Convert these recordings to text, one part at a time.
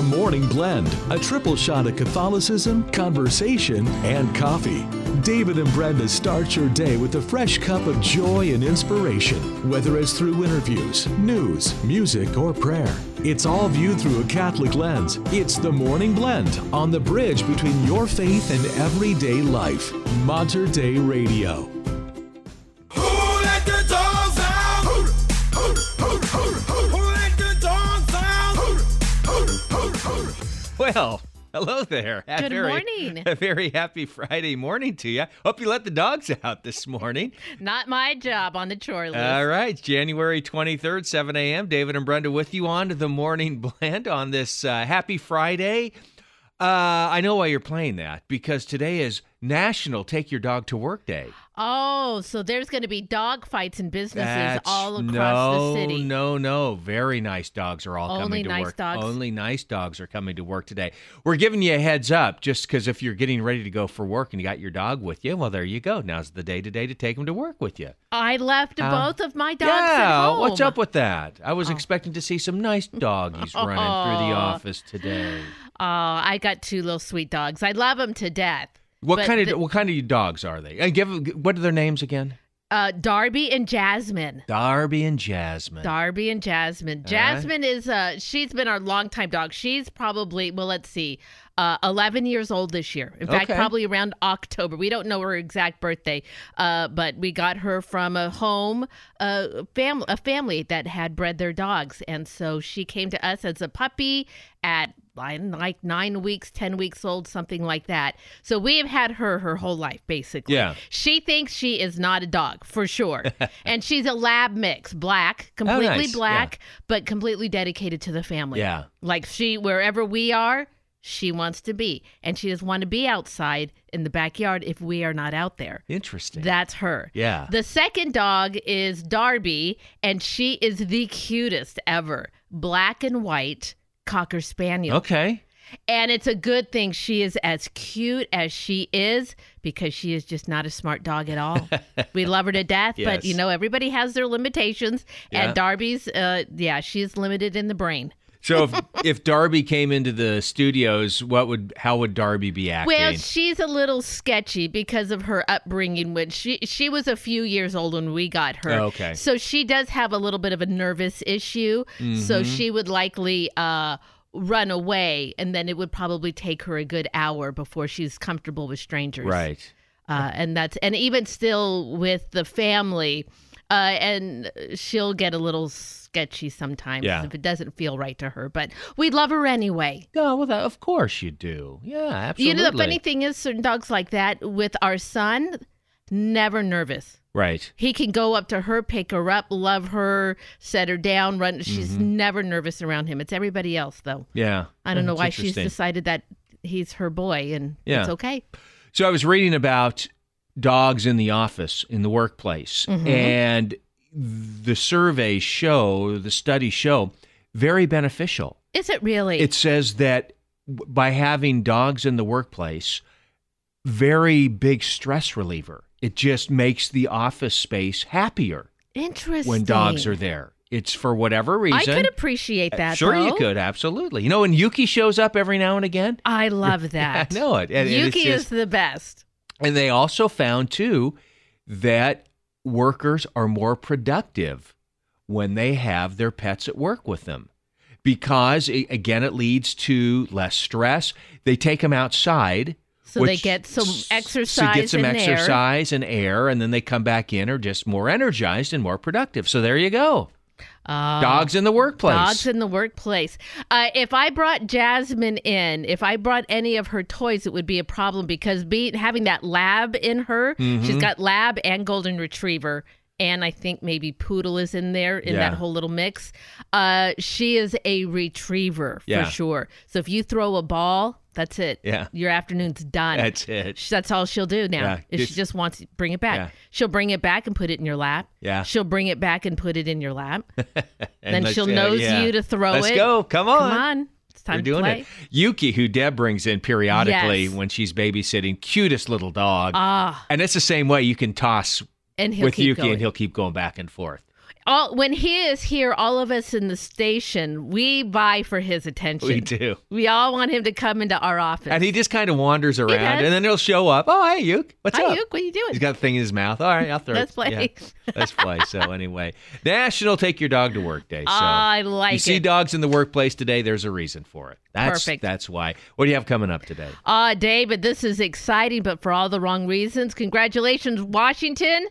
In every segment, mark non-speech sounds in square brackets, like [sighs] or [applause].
The Morning Blend, a triple shot of Catholicism, conversation, and coffee. David and Brenda start your day with a fresh cup of joy and inspiration, whether it's through interviews, news, music, or prayer. It's all viewed through a Catholic lens. It's The Morning Blend on the bridge between your faith and everyday life. Mater Dei Radio. Well, hello there. A Good very- morning. A very happy Friday morning to you. Hope you let the dogs out this morning. [laughs] Not my job on the chore list. All right, January 23rd, 7 a.m. David and Brenda with you on to the morning [laughs] blend on this uh, happy Friday. Uh, I know why you're playing that because today is National Take Your Dog to Work Day. oh, so there's going to be dog fights in businesses That's- all across no, the city. No, no, very nice dogs are all Only coming to nice work. dogs? Only nice dogs are coming to work today. We're giving you a heads up just because if you're getting ready to go for work and you got your dog with you, well, there you go. Now's the day today to take him to work with you. I left Uh, both of my dogs yeah, at home. what's up with that? I was expecting to see some nice doggies running through the office today. [gasps] [laughs] Oh, I got two little sweet dogs. I love them to death. What kind of the- what kind of dogs are they? And give what are their names again? Uh, Darby and Jasmine. Darby and Jasmine. Darby and Jasmine. Jasmine is uh she's been our longtime dog. She's probably well, let's see, uh, eleven years old this year. In fact, Okay. probably around October. We don't know her exact birthday, uh, but we got her from a home, uh, family, a family that had bred their dogs, and so she came to us as a puppy at like nine weeks, ten weeks old, something like that. So we have had her her whole life, basically. Yeah. She thinks she is not a dog for sure, [laughs] and she's a lab mix, black, completely Oh, nice. black, but completely dedicated to the family. Yeah. Like she, wherever we are, she wants to be, and she doesn't want to be outside in the backyard if we are not out there. Interesting. That's her. Yeah. The second dog is Darby, and she is the cutest ever. Black and white cocker spaniel. okay. And it's a good thing she is as cute as she is because she is just not a smart dog at all. [laughs] we love her to death, but you know, everybody has their limitations. Yeah. And Darby's, uh, yeah, she's limited in the brain. So if [laughs] if Darby came into the studios, what would how would Darby be acting? Well, she's a little sketchy because of her upbringing. When she she was a few years old when we got her, Oh, okay. So she does have a little bit of a nervous issue. So Mm-hmm. she would likely uh, run away, and then it would probably take her a good hour before she's comfortable with strangers. right. uh, and that's and even still with the family, uh, and she'll get a little sketchy sometimes Yeah. if it doesn't feel right to her. But we love her anyway. No, well, that, of course you do. Yeah, absolutely. You know, the funny thing is, certain dogs like that with our son, never nervous. Right. He can go up to her, pick her up, love her, set her down, run. She's Mm-hmm. never nervous around him. It's everybody else, though. Yeah. I don't know That's why she's decided that he's her boy, and Yeah. it's okay. So I was reading about dogs in the office, in the workplace, Mm-hmm. and the surveys show, the studies show, very beneficial. Is it really? It says that by having dogs in the workplace, very big stress reliever. It just makes the office space happier interesting. when dogs are there. It's for whatever reason. I could appreciate that. Sure, you could absolutely. You know, when Yuki shows up every now and again, [laughs] I love [laughs] that. I know it. And- and Yuki just- is the best. And they also found too that workers are more productive when they have their pets at work with them because again it leads to less stress. They take them outside So they get some exercise to get some and air. exercise and air and then they come back in are just more energized and more productive. So there you go. Uh, Dogs in the workplace. Dogs in the workplace. Uh, if I brought Jasmine in, if I brought any of her toys, it would be a problem because be, having that lab in her, Mm-hmm. she's got lab and golden retriever. And I think maybe poodle is in there in Yeah. that whole little mix. Uh, she is a retriever for Yeah. sure. So if you throw a ball, that's it. Yeah. Your afternoon's done. That's it. That's all she'll do now. Yeah, If she just wants to bring it back. Yeah. She'll bring it back and put it in your lap. Yeah. She'll bring it back and put it in your lap. [laughs] And then she'll nose yeah. you to throw Let's it. go. Come on. Come on. It's time to doing play. it. Yuki, who Deb brings in periodically Yes. when she's babysitting, cutest little dog. Ah, and it's the same way you can toss and with Yuki going. and he'll keep going back and forth. All when he is here, all of us in the station, we vie for his attention. We do. We all want him to come into our office. And he just kind of wanders around, and then he'll show up. Oh, hey, Yuke. What's Hi, up? Yuke, what are you doing? He's got a thing in his mouth. All right, I'll throw Let's it. play. Yeah, let's play. So [laughs] anyway, National Take Your Dog to Work Day. So I like you see dogs in the workplace today. There's a reason for it. That's Perfect. that's why. What do you have coming up today? Ah, David, this is exciting, but for all the wrong reasons. Congratulations, Washington.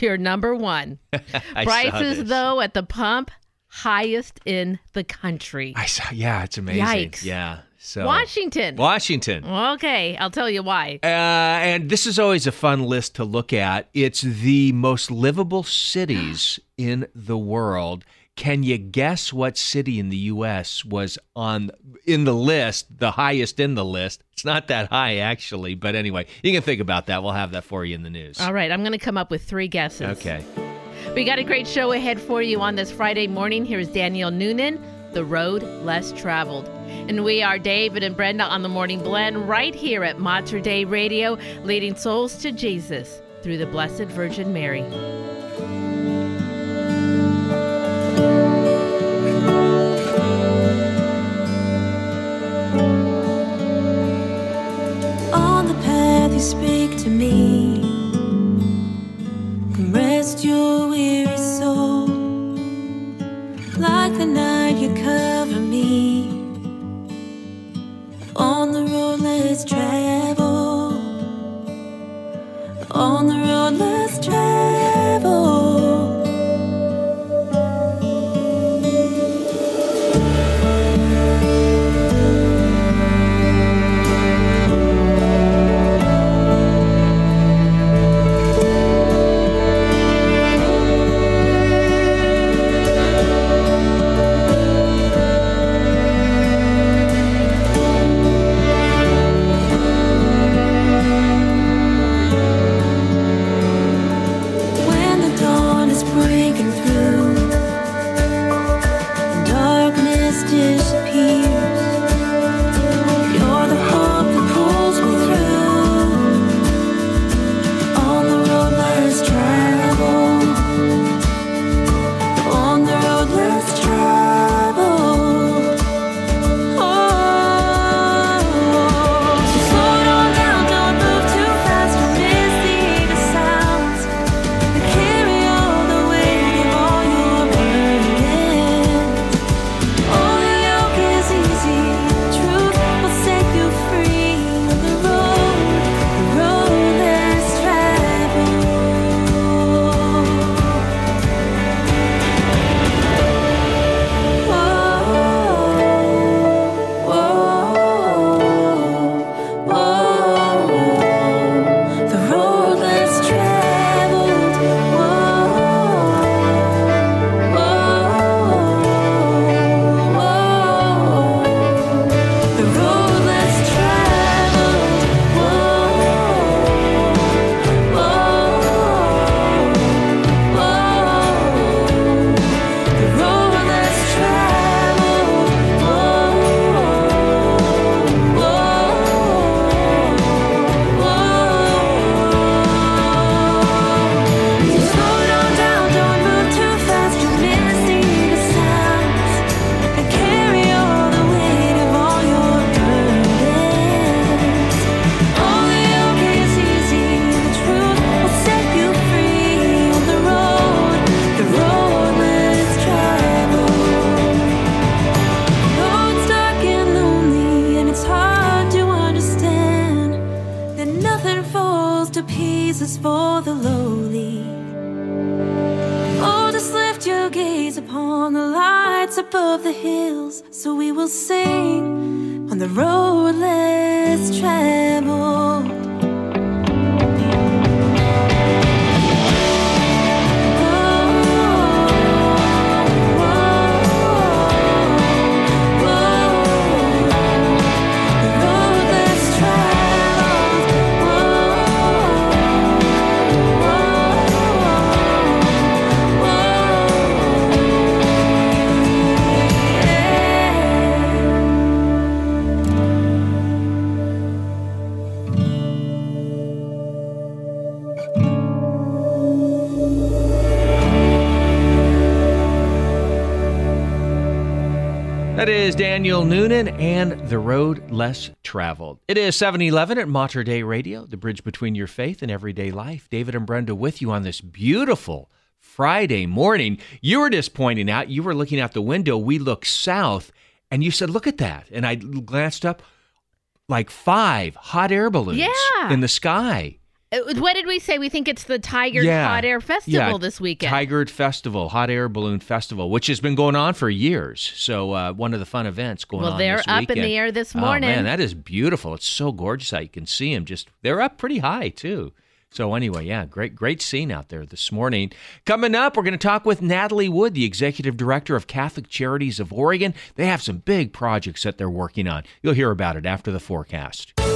You're number one. [laughs] Prices, though, at the pump, highest in the country. I saw. Yeah, it's amazing. Yikes. Yeah. So Washington. Washington. Okay, I'll tell you why. Uh, and this is always a fun list to look at. It's the most livable cities in the world. Can you guess what city in the U.S. was on in the list, the highest in the list? It's not that high actually, but anyway, you can think about that. We'll have that for you in the news. All right, I'm going to come up with three guesses. Okay. We got a great show ahead for you on this Friday morning. Here's Daniel Noonan, The Road Less Traveled. And we are David and Brenda on the Morning Blend right here at Mater Dei Radio, leading souls to Jesus through the Blessed Virgin Mary. Speak to me, and rest your weary soul. Like the night you cover me. On the road let's travel. On the road let's travel. Noonan and The Road Less Traveled. It is 7-Eleven at Mater Dei Radio, the bridge between your faith and everyday life. David and Brenda with you on this beautiful Friday morning. You were just pointing out, you were looking out the window. We look south, and you said, look at that. And I glanced up, like five hot air balloons Yeah. in the sky. Uh, What did we say? We think it's the Tigard Yeah. Hot Air Festival Yeah, this weekend. Tigard Festival, Hot Air Balloon Festival, which has been going on for years. So uh, one of the fun events going Well, on. Well, they're up in the air this morning. Oh man, that is beautiful. It's so gorgeous out. You can see them. Just they're up pretty high too. So anyway, yeah, great, great scene out there this morning. Coming up, we're going to talk with Natalie Wood, the executive director of Catholic Charities of Oregon. They have some big projects that they're working on. You'll hear about it after the forecast.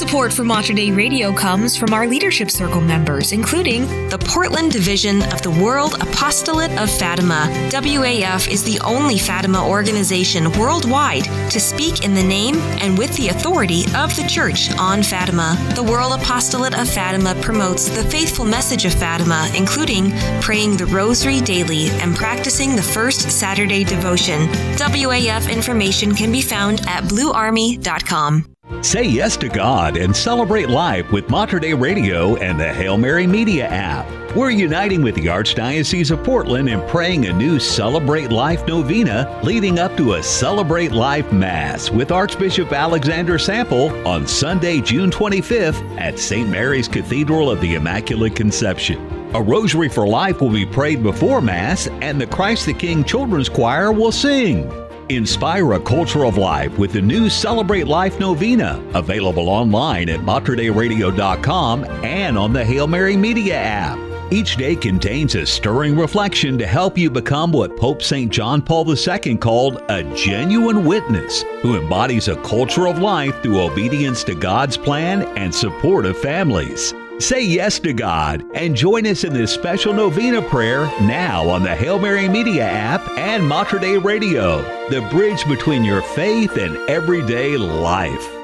Support for Mater Dei Radio comes from our Leadership Circle members, including the Portland Division of the World Apostolate of Fatima. WAF is the only Fatima organization worldwide to speak in the name and with the authority of the Church on Fatima. The World Apostolate of Fatima promotes the faithful message of Fatima, including praying the Rosary daily and practicing the First Saturday devotion. WAF information can be found at bluearmy.com. Say yes to God and celebrate life with Mater Dei Radio and the Hail Mary Media app. We're uniting with the Archdiocese of Portland and praying a new Celebrate Life novena leading up to a Celebrate Life Mass with Archbishop Alexander Sample on Sunday, June 25th at St. Mary's Cathedral of the Immaculate Conception. A rosary for life will be prayed before Mass, and the Christ the King Children's Choir will sing. Inspire a culture of life with the new Celebrate Life Novena, available online at materdeiradio.com and on the Hail Mary Media app. Each day contains a stirring reflection to help you become what Pope St. John Paul II called a genuine witness who embodies a culture of life through obedience to God's plan and support of families. Say yes to God and join us in this special novena prayer now on the Hail Mary Media app and Mater Dei Radio, the bridge between your faith and everyday life.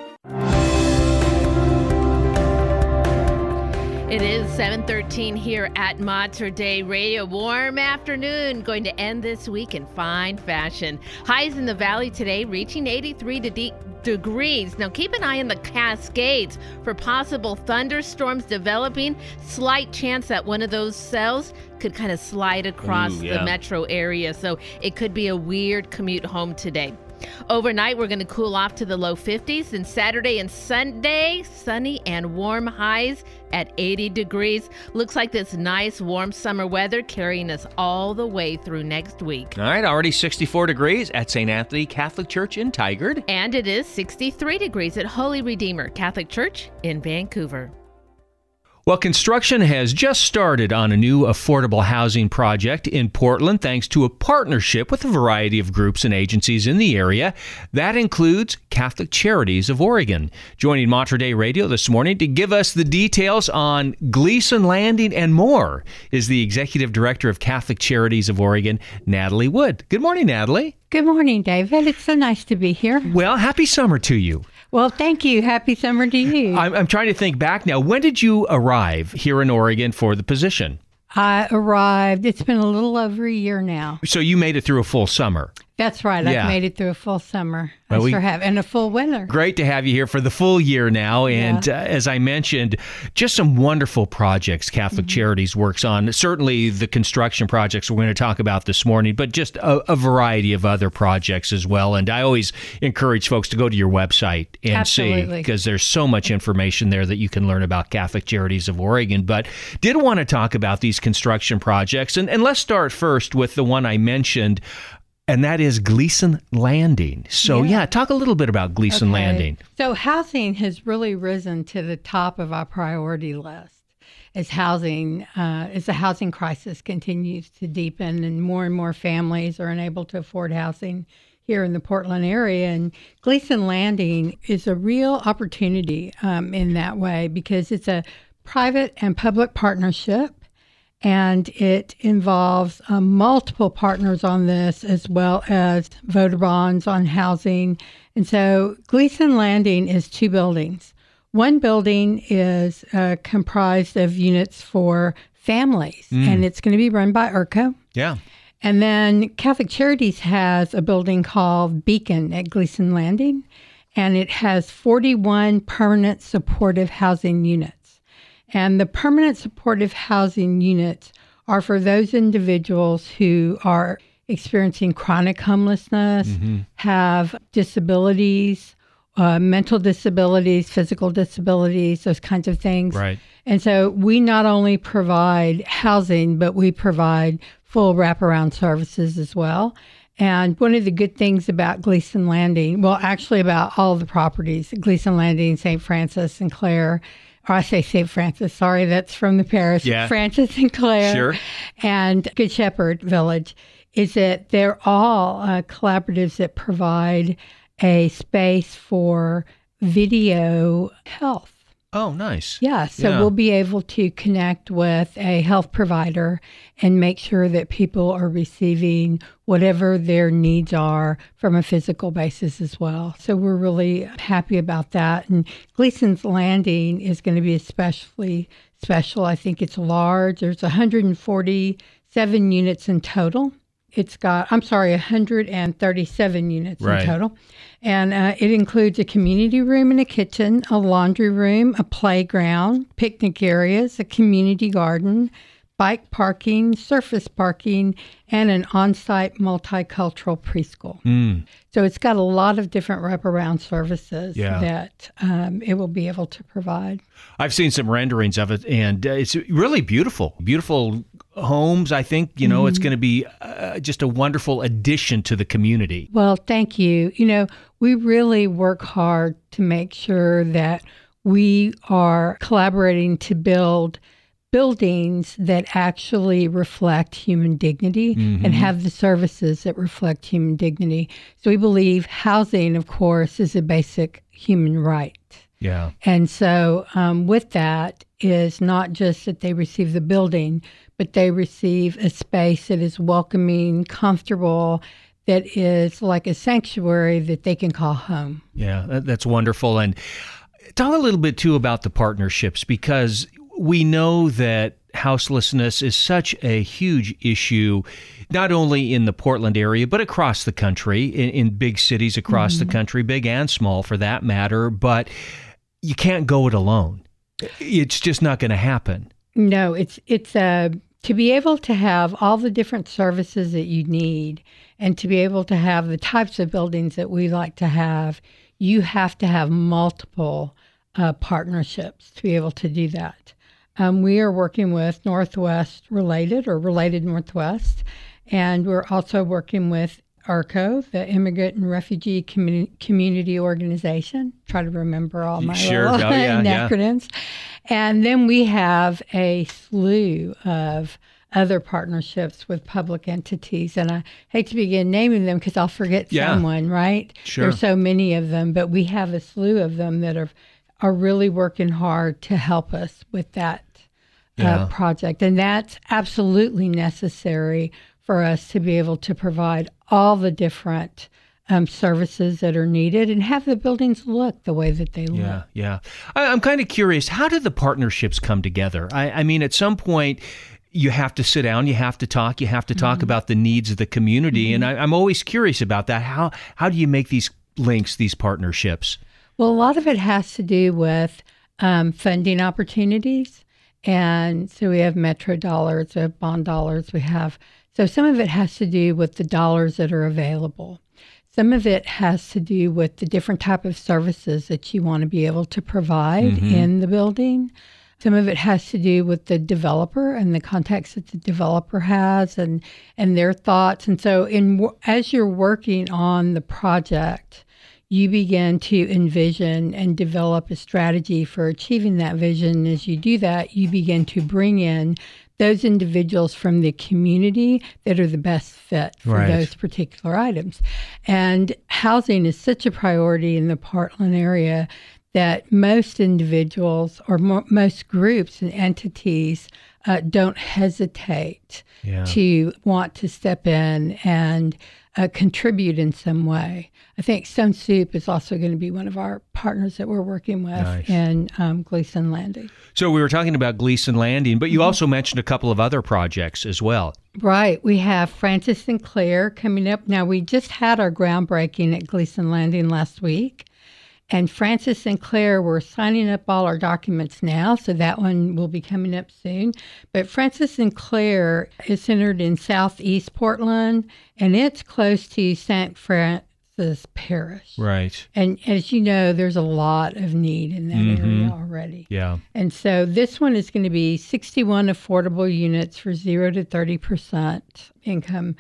It is 7:13 here at Mater Dei Radio. Warm afternoon going to end this week in fine fashion. Highs in the valley today reaching 83 de- de- degrees. Now keep an eye on the Cascades for possible thunderstorms developing. Slight chance that one of those cells could kind of slide across Ooh, yeah. the metro area, so it could be a weird commute home today. Overnight, we're going to cool off to the low 50s. And Saturday and Sunday, sunny and warm highs at 80 degrees. Looks like this nice warm summer weather carrying us all the way through next week. All right, already 64 degrees at St. Anthony Catholic Church in Tigard. And it is 63 degrees at Holy Redeemer Catholic Church in Vancouver. Well, construction has just started on a new affordable housing project in Portland thanks to a partnership with a variety of groups and agencies in the area. That includes Catholic Charities of Oregon. Joining Mater Dei Radio this morning to give us the details on Gleason Landing and more is the Executive Director of Catholic Charities of Oregon, Natalie Wood. Good morning, Natalie. Good morning, David. It's so nice to be here. Well, happy summer to you. Well, thank you. Happy summer to you. I'm, I'm trying to think back now. When did you arrive here in Oregon for the position? I arrived, it's been a little over a year now. So you made it through a full summer. That's right. Yeah. I've made it through a full summer. Well, I we- sure have. And a full winter. Great to have you here for the full year now. And uh, as I mentioned, just some wonderful projects Catholic Charities works on. Certainly the construction projects we're going to talk about this morning, but just a, a variety of other projects as well. And I always encourage folks to go to your website and see because there's so much information there that you can learn about Catholic Charities of Oregon. But did want to talk about these construction projects. And, and let's start first with the one I mentioned. And that is Gleason Landing. So, Yeah. yeah, talk a little bit about Gleason Okay. Landing. So, housing has really risen to the top of our priority list as housing, uh, as the housing crisis continues to deepen and more and more families are unable to afford housing here in the Portland area. And Gleason Landing is a real opportunity um, in that way because it's a private and public partnership. And it involves uh, multiple partners on this, as well as voter bonds on housing. And so Gleason Landing is two buildings. One building is uh, comprised of units for families, and it's going to be run by IRCO. Yeah. And then Catholic Charities has a building called Beacon at Gleason Landing, and it has 41 permanent supportive housing units. And the permanent supportive housing units are for those individuals who are experiencing chronic homelessness, have disabilities, uh, mental disabilities, physical disabilities, those kinds of things. Right. And so we not only provide housing, but we provide full wraparound services as well. And one of the good things about Gleason Landing, well, actually about all the properties, Gleason Landing, St. Francis, and Clare, or I say St. Francis, sorry, that's from the parish, Yeah. Francis and Clare, Sure. and Good Shepherd Village, is that they're all uh, collaboratives that provide a space for video health. Oh, nice. Yeah, so Yeah. we'll be able to connect with a health provider and make sure that people are receiving whatever their needs are from a physical basis as well. So we're really happy about that. And Gleason's Landing is going to be especially special. I think it's large. There's 147 units in total. It's got, I'm sorry, 137 units Right. in total. And uh, it includes a community room and a kitchen, a laundry room, a playground, picnic areas, a community garden, bike parking, surface parking, and an on site multicultural preschool. Hmm. So it's got a lot of different wraparound services Yeah. that um, it will be able to provide. I've seen some renderings of it, and uh, it's really beautiful. Beautiful homes. I think you know it's going to be uh, just a wonderful addition to the community. Well, thank you. You know, we really work hard to make sure that we are collaborating to build buildings that actually reflect human dignity and have the services that reflect human dignity. So we believe housing, of course, is a basic human right. Yeah. And so, um, with that, is not just that they receive the building, but they receive a space that is welcoming, comfortable, that is like a sanctuary that they can call home. Yeah, that, that's wonderful. And talk a little bit too about the partnerships because we know that houselessness is such a huge issue, not only in the Portland area, but across the country, in, in big cities across the country, big and small for that matter. But you can't go it alone. It's just not going to happen. No, it's it's uh, to be able to have all the different services that you need, and to be able to have the types of buildings that we like to have. You have to have multiple uh, partnerships to be able to do that. Um, we are working with Northwest Related or Related Northwest, and we're also working with IRCO, the Immigrant and Refugee Commu- Community Organization. Try to remember all my Sure. little Oh, yeah, [laughs] yeah. acronyms. And then we have a slew of other partnerships with public entities. And I hate to begin naming them because I'll forget Yeah. someone, right? Sure. There's so many of them, but we have a slew of them that are are really working hard to help us with that Yeah. uh, project. And that's absolutely necessary for us to be able to provide all the different um, services that are needed and have the buildings look the way that they look. Yeah, yeah. I, I'm kind of curious. How do the partnerships come together? I, I mean, at some point, you have to sit down, you have to talk, you have to talk about the needs of the community, and I, I'm always curious about that. How how do you make these links, these partnerships? Well, a lot of it has to do with um, funding opportunities. And so we have Metro dollars, we have bond dollars, we have, so some of it has to do with the dollars that are available. Some of it has to do with the different type of services that you want to be able to provide mm-hmm. in the building. Some of it has to do with the developer and the context that the developer has and and their thoughts. And so in as you're working on the project, you begin to envision and develop a strategy for achieving that vision. As you do that, you begin to bring in those individuals from the community that are the best fit for Right. those particular items. And housing is such a priority in the Portland area that most individuals or mo- most groups and entities uh, don't hesitate Yeah. to want to step in and uh, contribute in some way. I think Stone Soup is also going to be one of our partners that we're working with Nice. in um, Gleason Landing. So we were talking about Gleason Landing, but you also mentioned a couple of other projects as well. Right. We have Francis and Clare coming up. Now, we just had our groundbreaking at Gleason Landing last week. And Francis and Clare, we're signing up all our documents now, so that one will be coming up soon. But Francis and Clare is centered in southeast Portland, and it's close to St. Francis Parish. Right. And as you know, there's a lot of need in that mm-hmm. area already. Yeah. And so this one is going to be 61 affordable units for 0 to 30% income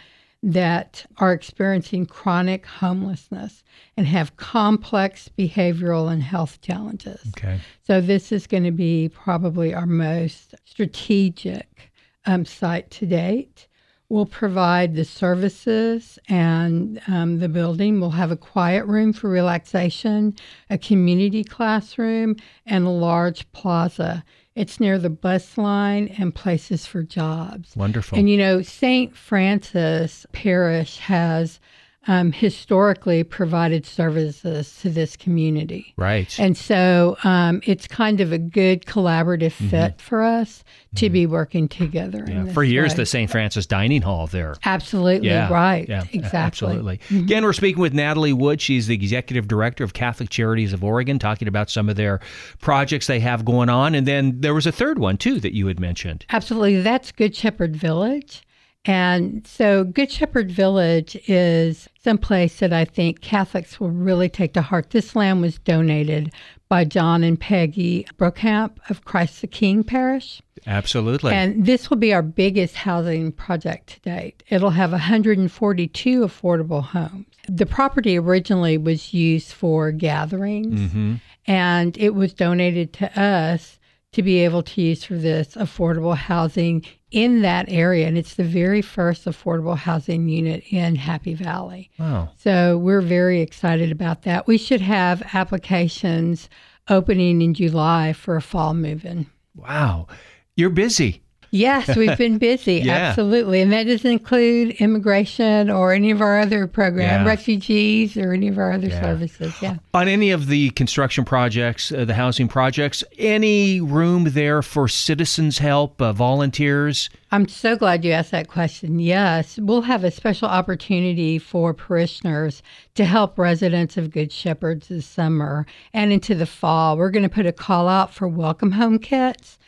that are experiencing chronic homelessness and have complex behavioral and health challenges. Okay. So this is going to be probably our most strategic um, site to date. We'll provide the services and um, the building. We'll have a quiet room for relaxation, a community classroom, and a large plaza. It's near the bus line and places for jobs. Wonderful. And you know, St. Francis Parish has um, historically provided services to this community. right. And so um, it's kind of a good collaborative fit for us to be working together. in Mm-hmm. Yeah. For years, way. the St. Francis Dining Hall there. Absolutely Yeah. right. Yeah. Exactly. Mm-hmm. Again, we're speaking with Natalie Wood. She's the executive director of Catholic Charities of Oregon, talking about some of their projects they have going on. And then there was a third one, too, that you had mentioned. Absolutely. That's Good Shepherd Village. And so Good Shepherd Village is someplace that I think Catholics will really take to heart. This land was donated by John and Peggy Brokamp of Christ the King Parish. Absolutely. And this will be our biggest housing project to date. It'll have 142 affordable homes. The property originally was used for gatherings, mm-hmm. and it was donated to us to be able to use for this affordable housing in that area. And it's the very first affordable housing unit in Happy Valley. wow. So we're very excited about that. We should have applications opening in July for a fall move in. Wow. You're busy. Yes, we've been busy. [laughs] Yeah. Absolutely. And that doesn't include immigration or any of our other programs, Yeah. refugees or any of our other Yeah. services. Yeah. On any of the construction projects, uh, the housing projects, any room there for citizens' help, uh, volunteers? I'm so glad you asked that question. Yes, we'll have a special opportunity for parishioners to help residents of Good Shepherds this summer and into the fall. We're going to put a call out for welcome home kits.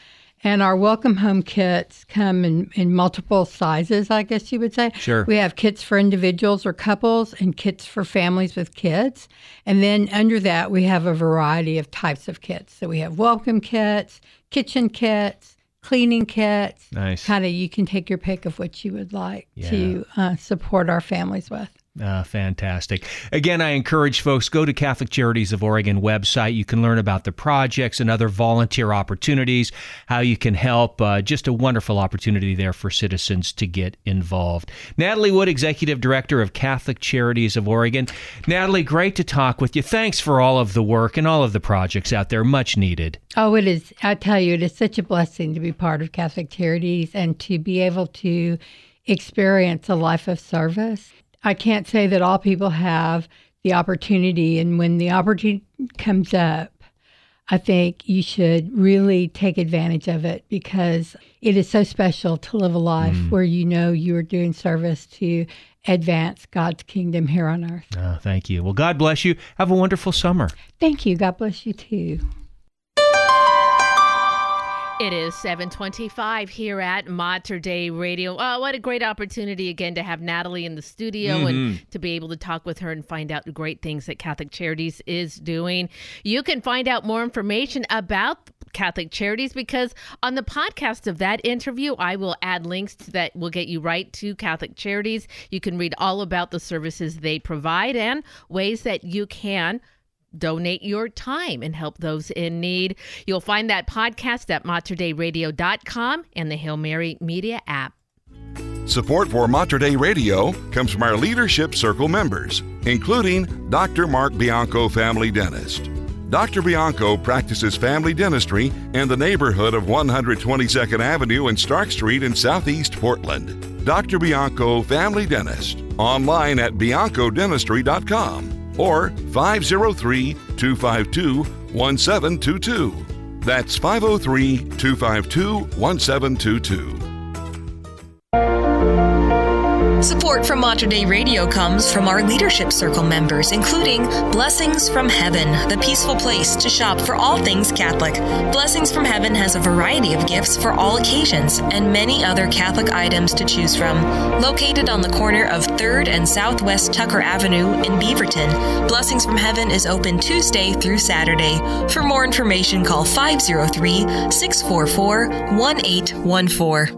And our welcome home kits come in, in multiple sizes, I guess you would say. Sure. We have kits for individuals or couples and kits for families with kids. And then under that, we have a variety of types of kits. So we have welcome kits, kitchen kits, cleaning kits. Nice. Kind of, you can take your pick of what you would like to uh, support our families with. Uh, fantastic. Again, I encourage folks go to Catholic Charities of Oregon website. You can learn about the projects and other volunteer opportunities, how you can help. Uh, just a wonderful opportunity there for citizens to get involved. Natalie Wood, Executive Director of Catholic Charities of Oregon. Natalie, great to talk with you. Thanks for all of the work and all of the projects out there. Much needed. Oh, it is. I tell you, it is such a blessing to be part of Catholic Charities and to be able to experience a life of service. I can't say that all people have the opportunity, and when the opportunity comes up, I think you should really take advantage of it because it is so special to live a life where you know you are doing service to advance God's kingdom here on earth. Uh, thank you. Well, God bless you. Have a wonderful summer. Thank you. God bless you too. It is 725 here at Mater Dei Radio. Oh, what a great opportunity again to have Natalie in the studio and mm-hmm. to be able to talk with her and find out the great things that Catholic Charities is doing. You can find out more information about Catholic Charities because on the podcast of that interview, I will add links to that will get you right to Catholic Charities. You can read all about the services they provide and ways that you can donate your time and help those in need. You'll find that podcast at materdeiradio.com and the Hail Mary Media app. Support for Mater Dei Radio comes from our Leadership Circle members, including Dr. Mark Bianco, family dentist. Dr. Bianco practices family dentistry in the neighborhood of 122nd Avenue and Stark Street in Southeast Portland. Dr. Bianco, family dentist, online at biancodentistry.com or 503 252 1722. That's 503 252 1722. Support from Mater Dei Radio comes from our Leadership Circle members, including Blessings from Heaven, the peaceful place to shop for all things Catholic. Blessings from Heaven has a variety of gifts for all occasions and many other Catholic items to choose from. Located on the corner of 3rd and Southwest Tucker Avenue in Beaverton, Blessings from Heaven is open Tuesday through Saturday. For more information, call 503 644 1814.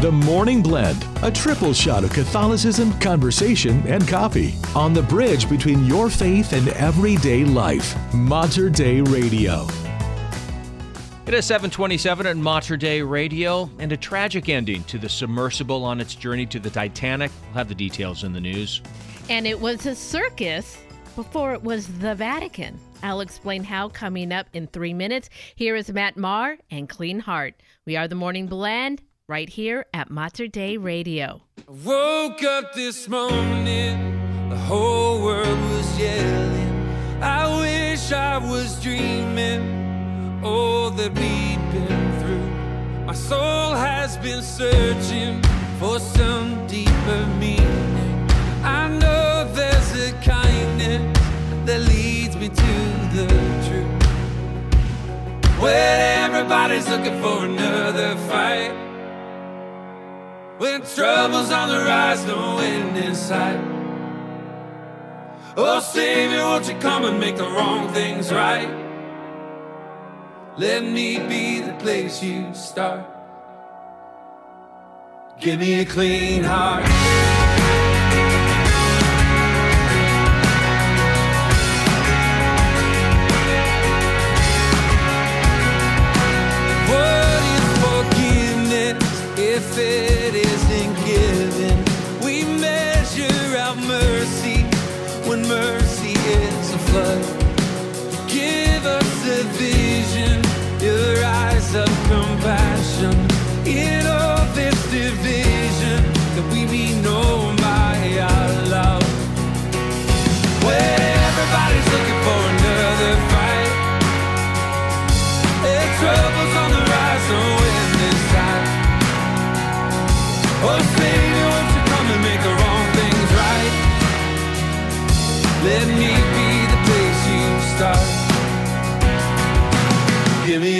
The Morning Blend, a triple shot of Catholicism, conversation, and coffee on the bridge between your faith and everyday life. Mater Dei Radio. It is 727 at Mater Dei Radio, and a tragic ending to the submersible on its journey to the Titanic. We'll have the details in the news. And it was a circus before it was the Vatican. I'll explain how coming up in three minutes. Here is Matt Maher and Clean Heart. We are the Morning Blend right here at Mater Dei Radio. I woke up this morning, the whole world was yelling. I wish I was dreaming all that we've been through. My soul has been searching for some deeper meaning. I know there's a kindness that leads me to the truth. When everybody's looking for another fight. When trouble's on the rise, no end in sight. Oh, Savior, won't you come and make the wrong things right? Let me be the place you start. Give me a clean heart.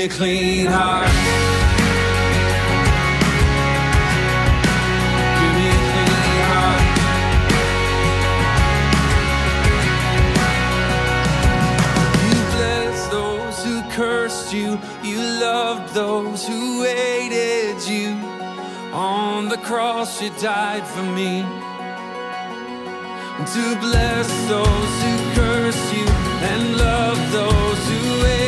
A clean heart. You. You loved those who hated you. On the cross, you died for me. To bless those who curse you and love those who hate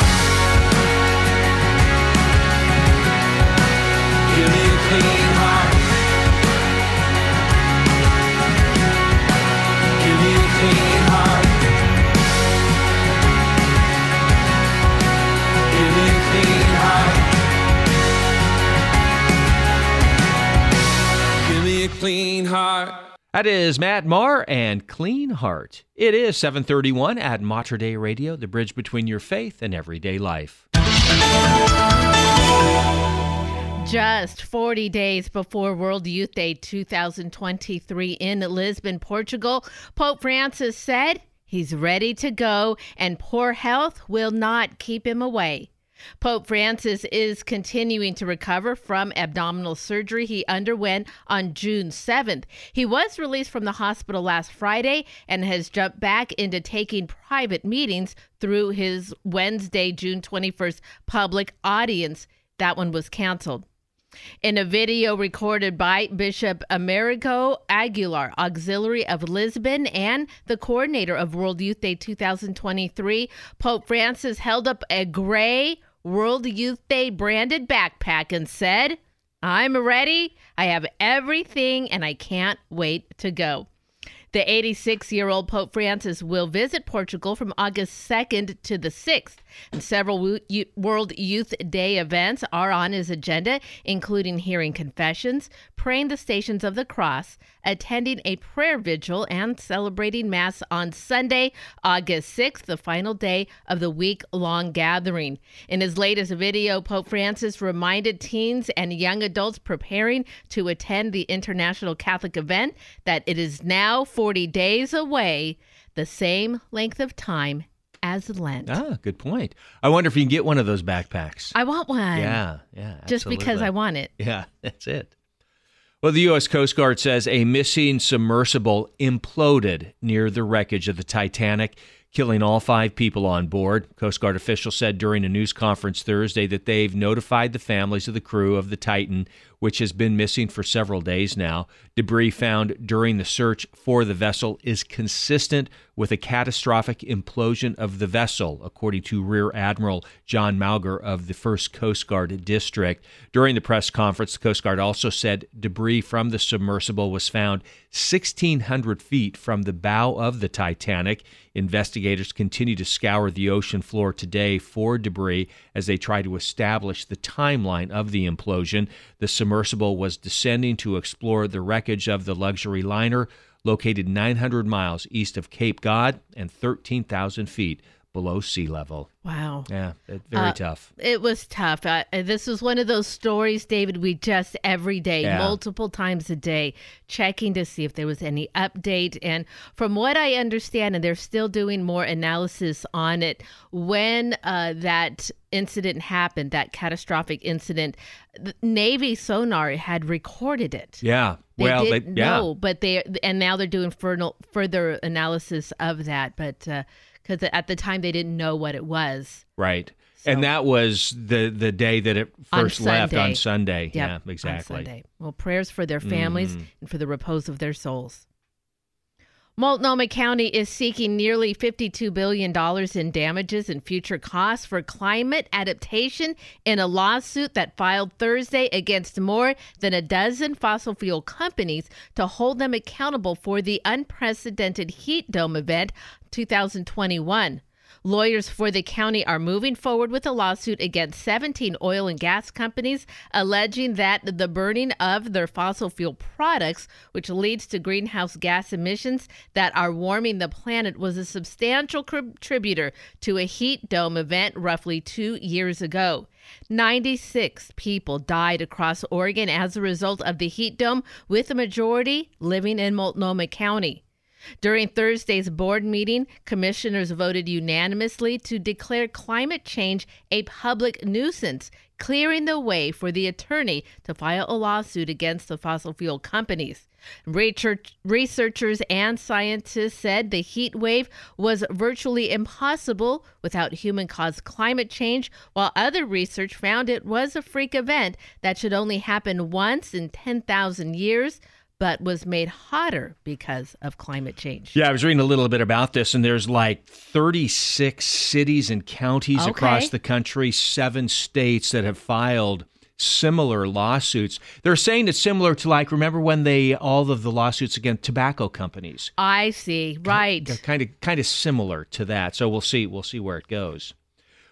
That is Matt Maher and Clean Heart. It is 731 at Mater Dei Radio, the bridge between your faith and everyday life. Just 40 days before World Youth Day 2023 in Lisbon, Portugal, Pope Francis said he's ready to go and poor health will not keep him away. Pope Francis is continuing to recover from abdominal surgery he underwent on June 7th. He was released from the hospital last Friday and has jumped back into taking private meetings through his Wednesday, June 21st public audience. That one was canceled. In a video recorded by Bishop Américo Aguiar, Auxiliary of Lisbon and the coordinator of World Youth Day 2023, Pope Francis held up a gray World Youth Day branded backpack and said, I'm ready. I have everything and I can't wait to go. The 86 year old Pope Francis will visit Portugal from August 2nd to the 6th, and several World Youth Day events are on his agenda, including hearing confessions, praying the Stations of the Cross, attending a prayer vigil, and celebrating Mass on Sunday, August 6th, the final day of the week long gathering. In his latest video, Pope Francis reminded teens and young adults preparing to attend the International Catholic event that it is now 40 days away, the same length of time as Lent. Ah, good point. I wonder if you can get one of those backpacks. I want one. yeah, yeah. Just because. I want it. Yeah, [laughs] that's it. Well, the U.S. Coast Guard says a missing submersible imploded near the wreckage of the Titanic, killing all five people on board. Coast Guard officials said during a news conference Thursday that they've notified the families of the crew of the Titan, which has been missing for several days now. Debris found during the search for the vessel is consistent with a catastrophic implosion of the vessel, according to Rear Admiral John Mauger of the 1st Coast Guard District. During the press conference, the Coast Guard also said debris from the submersible was found 1,600 feet from the bow of the Titanic. Investigators continue to scour the ocean floor today for debris as they try to establish the timeline of the implosion. The submersible was descending to explore the wreckage of the luxury liner located 900 miles east of Cape Cod and 13,000 feet below sea level. Wow. Yeah, it- very Uh, tough. It was tough. Uh, this was one of those stories, David, we just every day, Yeah. multiple times a day, checking to see if there was any update. And from what I understand, and they're still doing more analysis on it, when uh, that incident happened, that catastrophic incident, Navy sonar had recorded it. Yeah. They well, they, didn't yeah. know, but they and now they're doing further further analysis of that, but because at the time they didn't know what it was. Right. and that was the the day that it On first left on Sunday. Yep, yeah, on exactly. Sunday. Well, prayers for their families Mhm. and for the repose of their souls. Multnomah County is seeking nearly $52 billion in damages and future costs for climate adaptation in a lawsuit that filed Thursday against more than a dozen fossil fuel companies to hold them accountable for the unprecedented heat dome event 2021. Lawyers for the county are moving forward with a lawsuit against 17 oil and gas companies, alleging that the burning of their fossil fuel products, which leads to greenhouse gas emissions that are warming the planet, was a substantial contributor to a heat dome event roughly two years ago. 96 people died across Oregon as a result of the heat dome, with the majority living in Multnomah County. During Thursday's board meeting, commissioners voted unanimously to declare climate change a public nuisance, clearing the way for the attorney to file a lawsuit against the fossil fuel companies. Researchers and scientists said the heat wave was virtually impossible without human caused climate change, while other research found it was a freak event that should only happen once in 10,000 years but was made hotter because of climate change. Yeah, I was reading a little bit about this, and there's like 36 cities and counties across the country, seven states that have filed similar lawsuits. They're saying it's similar to like remember when they all of the lawsuits against tobacco companies. I see. Right. They're kind of kind of similar to that. So we'll see we'll see where it goes.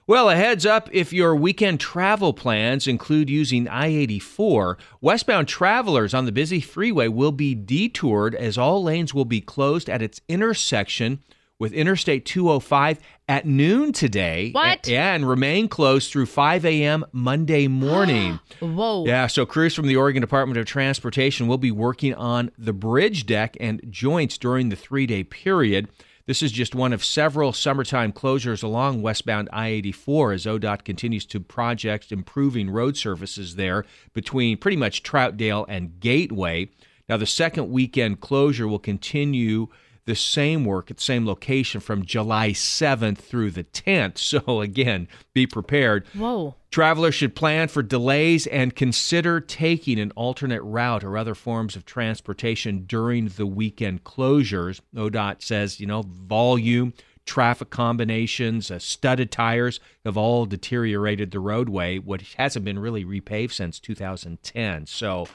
Well, a heads up if your weekend travel plans include using I 84, westbound travelers on the busy freeway will be detoured as all lanes will be closed at its intersection with Interstate 205 at noon today. What? A- Yeah, and remain closed through 5 a.m. Monday [gasps] morning. Whoa. Yeah, so crews from the Oregon Department of Transportation will be working on the bridge deck and joints during the three day period. This is just one of several summertime closures along westbound I 84 as ODOT continues to project improving road surfaces there between pretty much Troutdale and Gateway. Now, the second weekend closure will continue the same work at the same location from July 7th through the 10th. [laughs] So, again, be prepared. Whoa. Travelers should plan for delays and consider taking an alternate route or other forms of transportation during the weekend closures. ODOT says, you know, volume, traffic combinations, uh, studded tires have all deteriorated the roadway, which hasn't been really repaved since 2010. So,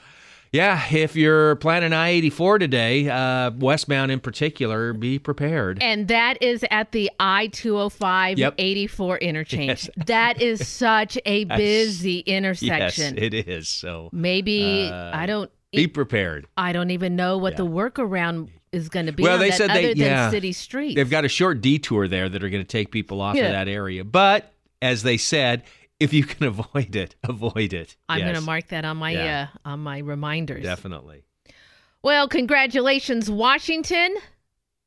yeah, if you're planning I 84 today, uh, westbound in particular, be prepared. And that is at the I 205 Yep. 84 interchange. Yes. [laughs] That is such a busy Yes, intersection. it is. So, Maybe Uh, I don't be prepared. I don't even know what the workaround is going to be Well, on they said other they- than yeah. city streets. They've got a short detour there that are going to take people off Yeah. of that area. But as they said, if you can [laughs] avoid it, avoid it. I'm going to mark that on my Yeah. uh, on my reminders. Definitely. Well, congratulations, Washington.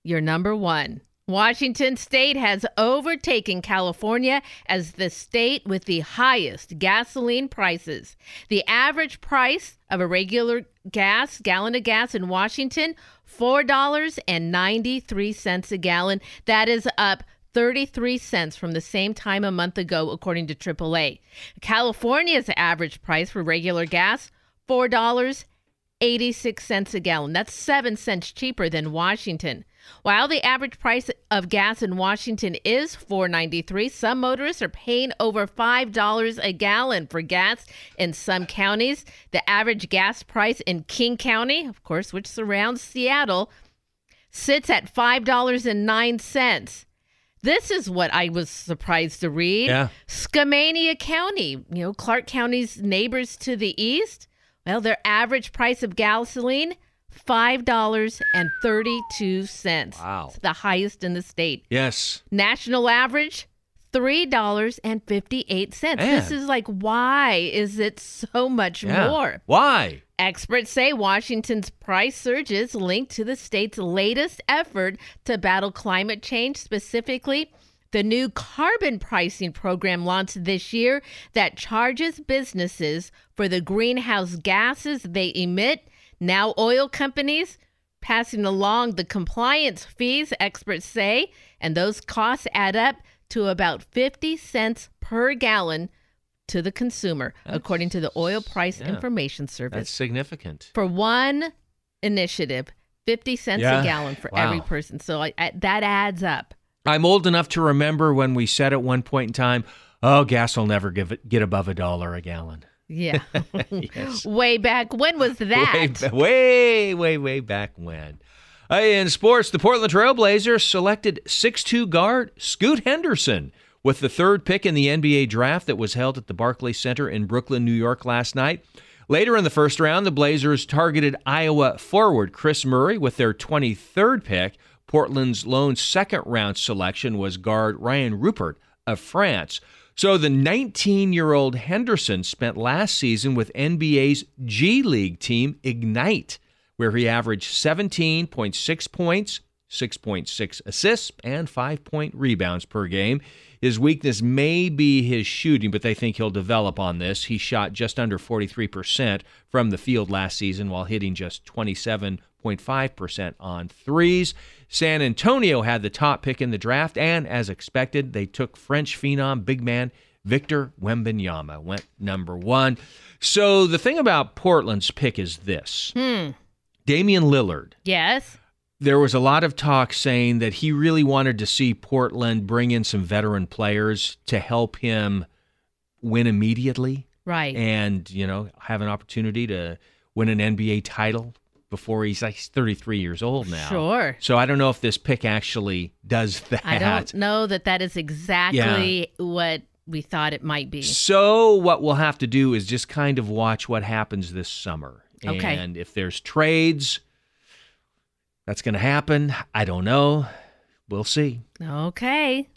You're number one. Washington state has overtaken California as the state with the highest gasoline prices. The average price of a regular gas, gallon of gas in Washington, $4.93 a gallon. That is up 33 cents from the same time a month ago, according to AAA. California's average price for regular gas, $4. 86 a gallon. That's 7 cents cheaper than Washington. While the average price of gas in Washington is 4.93, some motorists are paying over $5 a gallon for gas in some counties. The average gas price in King County, of course, which surrounds Seattle, sits at $5.09. This is what I was surprised to read. Yeah. Skamania County, you know, Clark County's neighbors to the east, well, their average price of gasoline, $5.32. Wow. It's the highest in the state. Yes. National average, $3.58. This is like, why is it so much Yeah. more? Why? Experts say Washington's price surges linked to the state's latest effort to battle climate change, specifically the new carbon pricing program launched this year that charges businesses for the greenhouse gases they emit. Now, oil companies passing along the compliance fees, experts say, and those costs add up to about 50 cents per gallon to the consumer, according to the Oil Price yeah. Information Service That's significant. for one initiative, 50 cents Yeah. a gallon for Wow. every person. So I, I, that adds up. I'm old enough to remember when we said at one point in time, oh, gas will never give it, get above a dollar a gallon. Yeah. [laughs] Yes. [laughs] Way back. When was that? Way, way, way, way back when. In sports, the Portland Trailblazers selected 6'2 guard Scoot Henderson with the third pick in the NBA draft that was held at the Barclays Center in Brooklyn, New York last night. Later in the first round, the Blazers targeted Iowa forward Kris Murray with their 23rd pick. Portland's lone second round selection was guard Rayan Rupert of France. So the 19 year old Henderson spent last season with NBA's G League team Ignite, where he averaged 17.6 points, 6.6 assists, and 5 point rebounds per game. His weakness may be his shooting, but they think he'll develop on this. He shot just under 43% from the field last season while hitting just 27.5% on threes. San Antonio had the top pick in the draft, and as expected, they took French phenom big man Victor Wembanyama, went number one. So the thing about Portland's pick is this Hmm. Damian Lillard Yes. there was a lot of talk saying that he really wanted to see Portland bring in some veteran players to help him win immediately Right. and, you know, have an opportunity to win an NBA title before he's like 33 years old now. Sure. So I don't know if this pick actually does [laughs] that. I don't know that that is exactly what we thought it might be. So what we'll have to do is just kind of watch what happens this summer. Okay. And if there's trades, that's going to happen. I don't know. We'll see. Okay.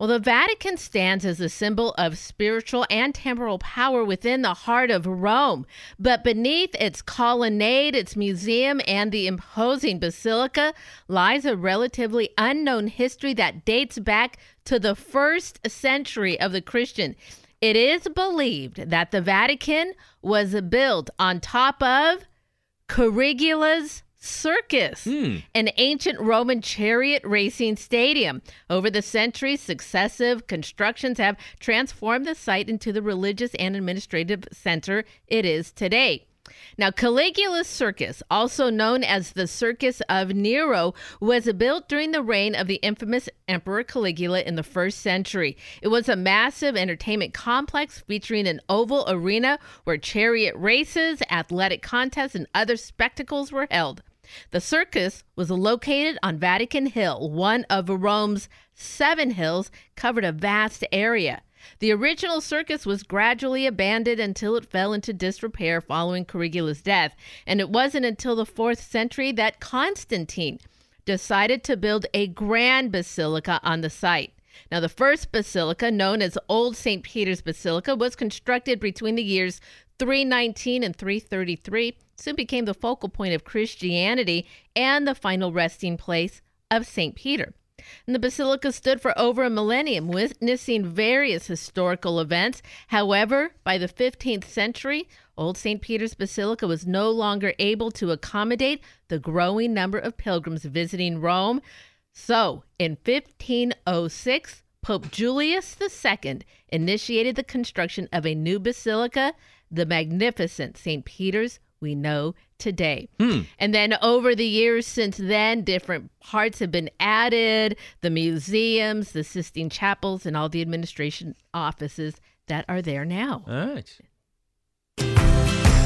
Well, the Vatican stands as a symbol of spiritual and temporal power within the heart of Rome. But beneath its colonnade, its museum, and the imposing basilica lies a relatively unknown history that dates back to the first century of the Christian. It is believed that the Vatican was built on top of Caligula's Circus, hmm. an ancient Roman chariot racing stadium. Over the centuries, successive constructions have transformed the site into the religious and administrative center it is today. Now, Caligula's Circus, also known as the Circus of Nero, was built during the reign of the infamous Emperor Caligula in the first century. It was a massive entertainment complex featuring an oval arena where chariot races, athletic contests, and other spectacles were held. The circus was located on Vatican Hill, one of Rome's seven hills, covered a vast area. The original circus was gradually abandoned until it fell into disrepair following Caligula's death, and it wasn't until the 4th century that Constantine decided to build a grand basilica on the site. Now, the first basilica, known as Old St. Peter's Basilica, was constructed between the years 319 and 333, soon became the focal point of Christianity and the final resting place of St. Peter. And the basilica stood for over a millennium, witnessing various historical events. However, by the 15th century, Old St. Peter's Basilica was no longer able to accommodate the growing number of pilgrims visiting Rome. So, in 1506, Pope Julius II initiated the construction of a new basilica, the magnificent St. Peter's we know today. Hmm. And then over the years since then, different parts have been added the museums, the Sistine Chapels, and all the administration offices that are there now. All right.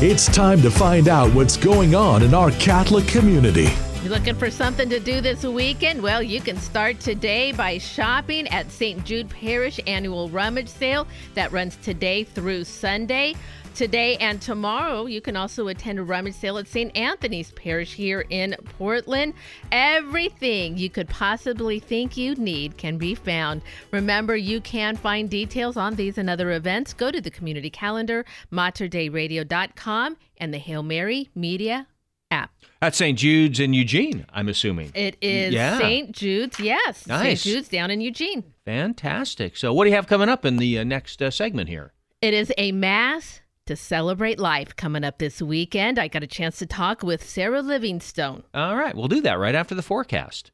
It's time to find out what's going on in our Catholic community. You looking for something to do this weekend? Well, you can start today by shopping at St. Jude Parish Annual Rummage Sale that runs today through Sunday. Today and tomorrow, you can also attend a rummage sale at St. Anthony's Parish here in Portland. Everything you could possibly think you'd need can be found. Remember, you can find details on these and other events. Go to the community calendar, materdeiradio.com, and the Hail Mary Media app. That's St. Jude's in Eugene, I'm assuming. It is Yeah. St. Jude's, yes. Nice. St. Jude's down in Eugene. Fantastic. So, what do you have coming up in the uh, next uh, segment here? It is a mass to celebrate life coming up this weekend. I got a chance to talk with Sarah Livingstone. All right, we'll do that right after the forecast.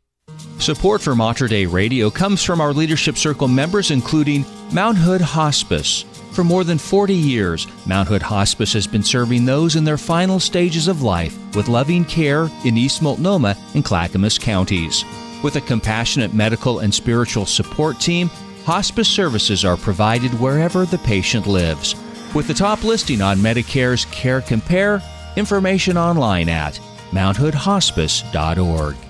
Support for Mater Dei Radio comes from our Leadership Circle members, including Mount Hood Hospice. For more than 40 years, Mount Hood Hospice has been serving those in their final stages of life with loving care in East Multnomah and Clackamas counties. With a compassionate medical and spiritual support team, hospice services are provided wherever the patient lives. With the top listing on Medicare's Care Compare, information online at mounthoodhospice.org.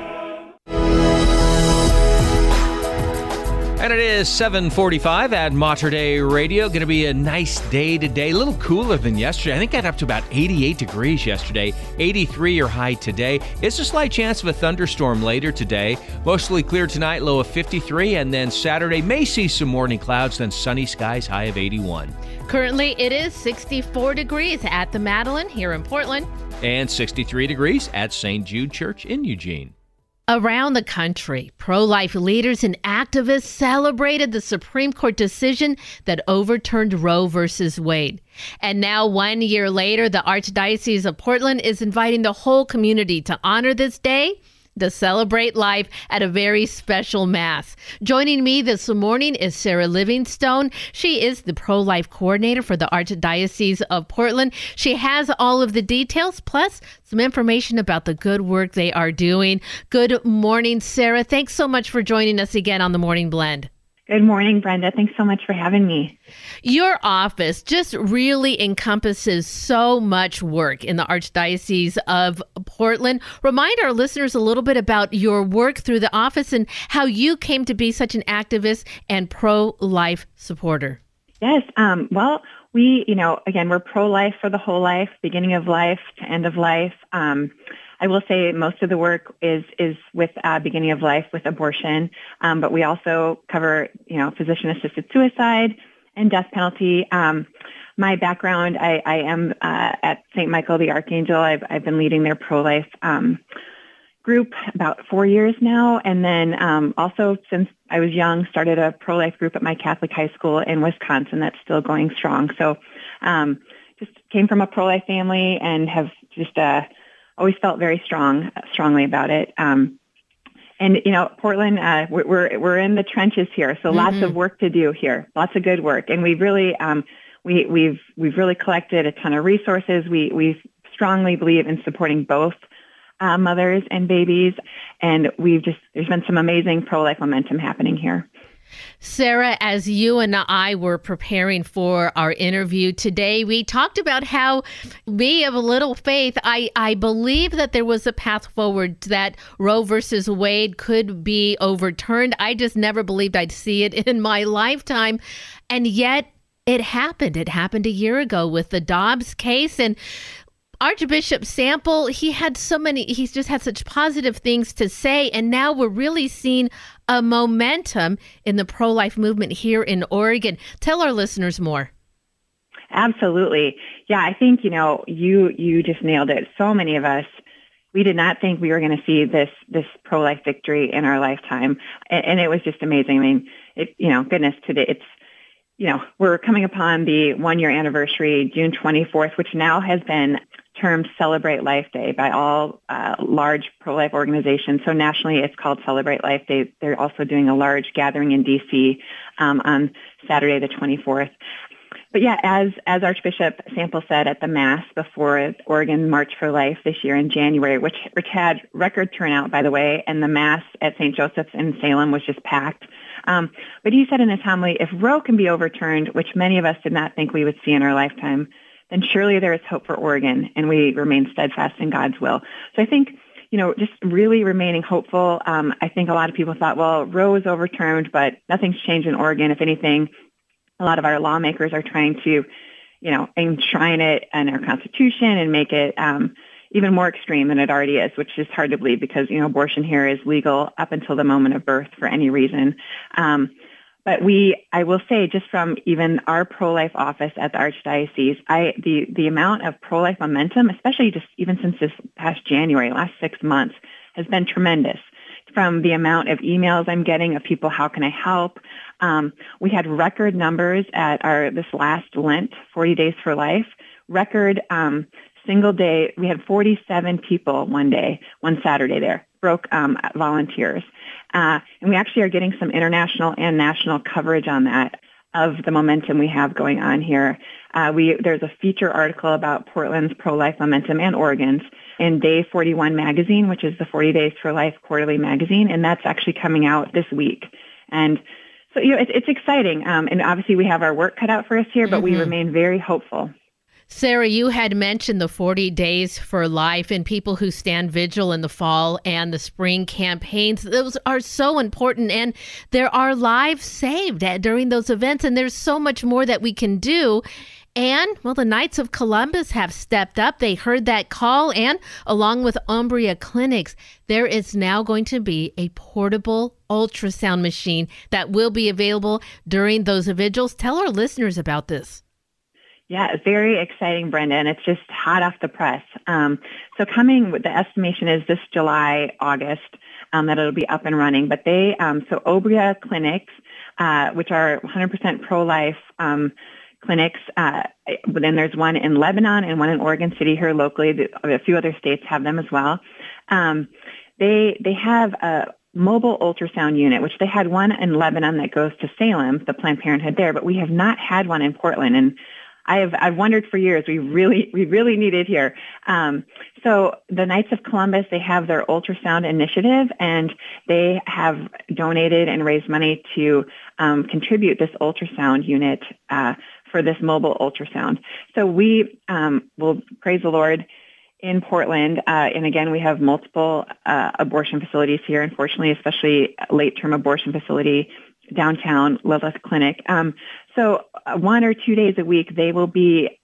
And it is 745 at Mater Dei Radio. Going to be a nice day today. A little cooler than yesterday. I think got up to about 88 degrees yesterday. 83 your high today. It's a slight chance of a thunderstorm later today. Mostly clear tonight, low of 53. And then Saturday may see some morning clouds, then sunny skies, high of 81. Currently, it is 64 degrees at the Madeleine here in Portland. And 63 degrees at St. Jude Church in Eugene. Around the country, pro life leaders and activists celebrated the Supreme Court decision that overturned Roe versus Wade. And now, one year later, the Archdiocese of Portland is inviting the whole community to honor this day to celebrate life at a very special Mass. Joining me this morning is Sarah Livingstone. She is the pro life coordinator for the Archdiocese of Portland. She has all of the details, plus some information about the good work they are doing. Good morning, Sarah. Thanks so much for joining us again on the Morning Blend. Good morning, Brenda. Thanks so much for having me. Your office just really encompasses so much work in the Archdiocese of Portland. Remind our listeners a little bit about your work through the office and how you came to be such an activist and pro life supporter. Yes. Um, well, we, you know, again, we're pro life for the whole life, beginning of life to end of life. Um, I will say most of the work is is with uh, beginning of life with abortion, um, but we also cover you know physician assisted suicide and death penalty. Um, my background, I, I am uh, at St. Michael the Archangel. I've I've been leading their pro life um, group about four years now, and then um, also since I was young, started a pro life group at my Catholic high school in Wisconsin that's still going strong. So. Um, just came from a pro life family and have just uh, always felt very strong, strongly about it. Um, and you know, Portland, uh, we're, we're in the trenches here, so lots of work to do here, lots of good work, and we've really um, we we've we've really collected a ton of resources. We we strongly believe in supporting both uh, mothers and babies, and we've just there's been some amazing pro life momentum happening here. Sarah, as you and I were preparing for our interview today, we talked about how we of a little faith. I, I believe that there was a path forward that Roe versus Wade could be overturned. I just never believed I'd see it in my lifetime. And yet it happened. It happened a year ago with the Dobbs case. And Archbishop Sample, he had so many, he's just had such positive things to say. And now we're really seeing a momentum in the pro life movement here in Oregon. Tell our listeners more. Absolutely. Yeah, I think, you know, you you just nailed it. So many of us we did not think we were going to see this this pro life victory in our lifetime, and, and, it was just amazing. I mean, it you know, goodness, today it's you know we're coming upon the one year anniversary, June twenty fourth, which now has been termed Celebrate Life Day by all uh, large pro-life organizations. So nationally, it's called Celebrate Life Day. They're also doing a large gathering in D.C. Um, on Saturday, the 24th. But yeah, as as Archbishop Sample said at the Mass before Oregon March for Life this year in January, which which had record turnout by the way, and the Mass at St. Joseph's in Salem was just packed. Um, but he said in his homily, if Roe can be overturned, which many of us did not think we would see in our lifetime, then surely there is hope for Oregon, and we remain steadfast in God's will. So I think, you know, just really remaining hopeful. Um, I think a lot of people thought, well, Roe was overturned, but nothing's changed in Oregon. If anything, a lot of our lawmakers are trying to, you know, enshrine it in our Constitution and make it um, even more extreme than it already is, which is hard to believe because, you know, abortion here is legal up until the moment of birth for any reason. Um, but we, I will say, just from even our pro-life office at the Archdiocese, I the the amount of pro-life momentum, especially just even since this past January, last six months, has been tremendous. From the amount of emails I'm getting of people, how can I help? Um, we had record numbers at our this last Lent, 40 Days for Life. Record um, single day, we had 47 people one day, one Saturday there, broke um, volunteers. Uh, and we actually are getting some international and national coverage on that of the momentum we have going on here. Uh, we, there's a feature article about Portland's pro-life momentum and Oregon's in Day 41 magazine, which is the 40 Days for Life quarterly magazine, and that's actually coming out this week. And so, you know, it's, it's exciting. Um, and obviously we have our work cut out for us here, but mm-hmm. we remain very hopeful. Sarah, you had mentioned the 40 Days for Life and people who stand vigil in the fall and the spring campaigns. Those are so important, and there are lives saved at, during those events, and there's so much more that we can do. And, well, the Knights of Columbus have stepped up. They heard that call, and along with Obria Clinics, there is now going to be a portable ultrasound machine that will be available during those vigils. Tell our listeners about this. Yeah, very exciting, Brenda, and it's just hot off the press. Um, so coming, the estimation is this July, August, um, that it'll be up and running. But they, um, so Obria clinics, uh, which are 100% pro-life um, clinics, uh, then there's one in Lebanon and one in Oregon City here locally. A few other states have them as well. Um, they they have a mobile ultrasound unit, which they had one in Lebanon that goes to Salem, the Planned Parenthood there, but we have not had one in Portland. And I have I've wondered for years. We really [laughs] we really need it here. Um, so the Knights of Columbus they have their ultrasound initiative, and they have donated and raised money to um, contribute this ultrasound unit uh, for this mobile ultrasound. So we um, will praise the Lord in Portland, uh, and again, we have multiple uh, abortion facilities here. Unfortunately, especially late-term abortion facility downtown Lilith Clinic. Um, so uh, one or two days a week, they will be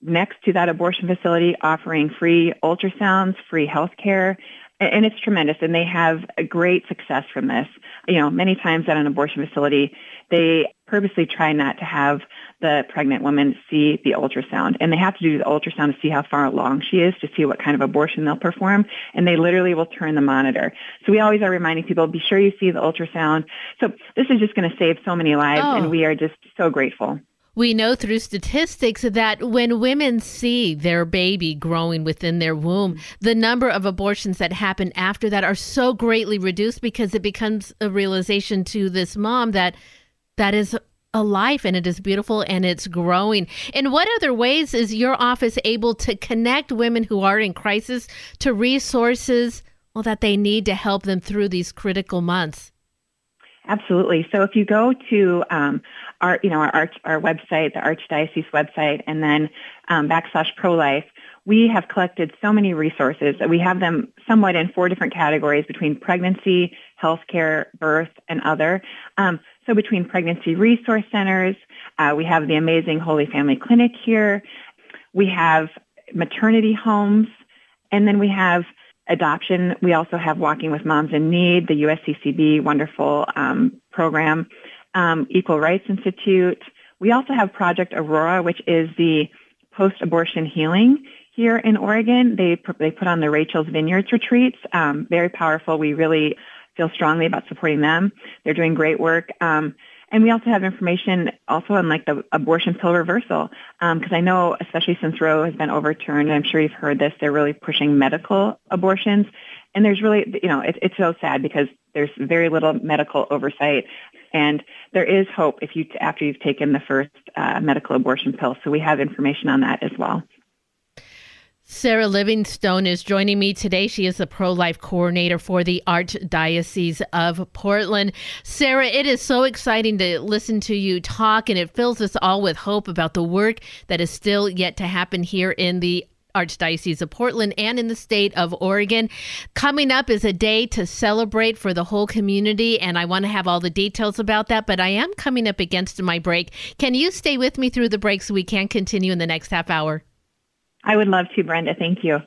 next to that abortion facility offering free ultrasounds, free health care, and it's tremendous. And they have a great success from this. You know, many times at an abortion facility, they purposely try not to have the pregnant woman see the ultrasound. And they have to do the ultrasound to see how far along she is to see what kind of abortion they'll perform. And they literally will turn the monitor. So we always are reminding people, be sure you see the ultrasound. So this is just going to save so many lives. Oh. And we are just so grateful. We know through statistics that when women see their baby growing within their womb, the number of abortions that happen after that are so greatly reduced because it becomes a realization to this mom that that is a life and it is beautiful and it's growing. In what other ways is your office able to connect women who are in crisis to resources well, that they need to help them through these critical months? Absolutely. So if you go to um, our, you know, our, arch, our website, the Archdiocese website, and then um, backslash pro-life, we have collected so many resources. That we have them somewhat in four different categories between pregnancy, healthcare, birth, and other. Um, so between pregnancy resource centers, uh, we have the amazing Holy Family Clinic here. We have maternity homes, and then we have adoption. We also have Walking with Moms in Need, the USCCB wonderful um, program, um, Equal Rights Institute. We also have Project Aurora, which is the post-abortion healing here in Oregon. They they put on the Rachel's Vineyards retreats. Um, very powerful. We really feel strongly about supporting them. They're doing great work. Um, and we also have information also on like the abortion pill reversal, because I know, especially since Roe has been overturned, I'm sure you've heard this, they're really pushing medical abortions. And there's really, you know, it, it's so sad because there's very little medical oversight, and there is hope if you after you've taken the first uh, medical abortion pill. So we have information on that as well. Sarah Livingstone is joining me today. She is the pro life coordinator for the Archdiocese of Portland. Sarah, it is so exciting to listen to you talk, and it fills us all with hope about the work that is still yet to happen here in the Archdiocese of Portland and in the state of Oregon. Coming up is a day to celebrate for the whole community, and I want to have all the details about that, but I am coming up against my break. Can you stay with me through the break so we can continue in the next half hour? I would love to, Brenda. Thank you.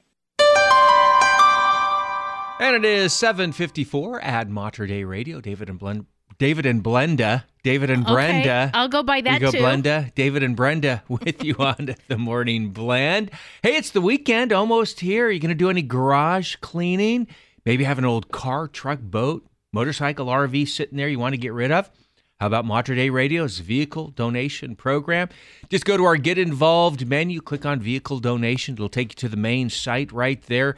And it is 754 at Mater Dei Radio. David and Blend, David and Blenda, David and Brenda. Okay, I'll go by that you go, too. Blenda, David and Brenda [laughs] with you on the morning blend. Hey, it's the weekend almost here. Are you going to do any garage cleaning? Maybe have an old car, truck, boat, motorcycle, RV sitting there you want to get rid of? How about Mater Dei Radio's vehicle donation program? Just go to our Get Involved menu, click on Vehicle Donation. It'll take you to the main site right there.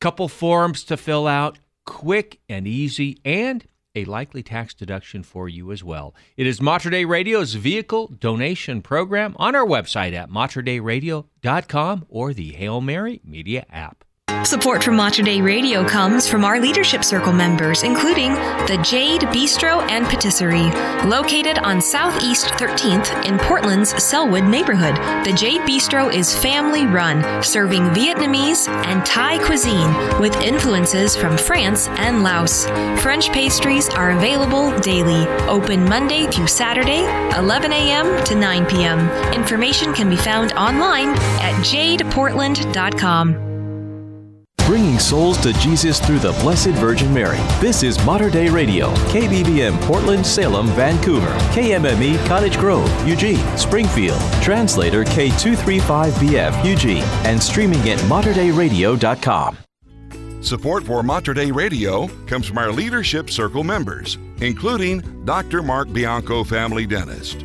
Couple forms to fill out, quick and easy, and a likely tax deduction for you as well. It is Mater Dei Radio's vehicle donation program on our website at materdeiradio.com or the Hail Mary Media app. Support for Mater Dei Radio comes from our Leadership Circle members, including the Jade Bistro and Patisserie, located on Southeast 13th in Portland's Sellwood neighborhood. The Jade Bistro is family run, serving Vietnamese and Thai cuisine with influences from France and Laos. French pastries are available daily, open Monday through Saturday, 11 a.m. to 9 p.m. Information can be found online at jadeportland.com. Bringing souls to Jesus through the Blessed Virgin Mary. This is Mater Dei Radio, KBVM Portland, Salem, Vancouver, KMME Cottage Grove, Eugene, Springfield, translator K235BF Eugene, and streaming at materDeiRadio.com. Support for Mater Dei Radio comes from our Leadership Circle members, including Dr. Mark Bianco, family dentist.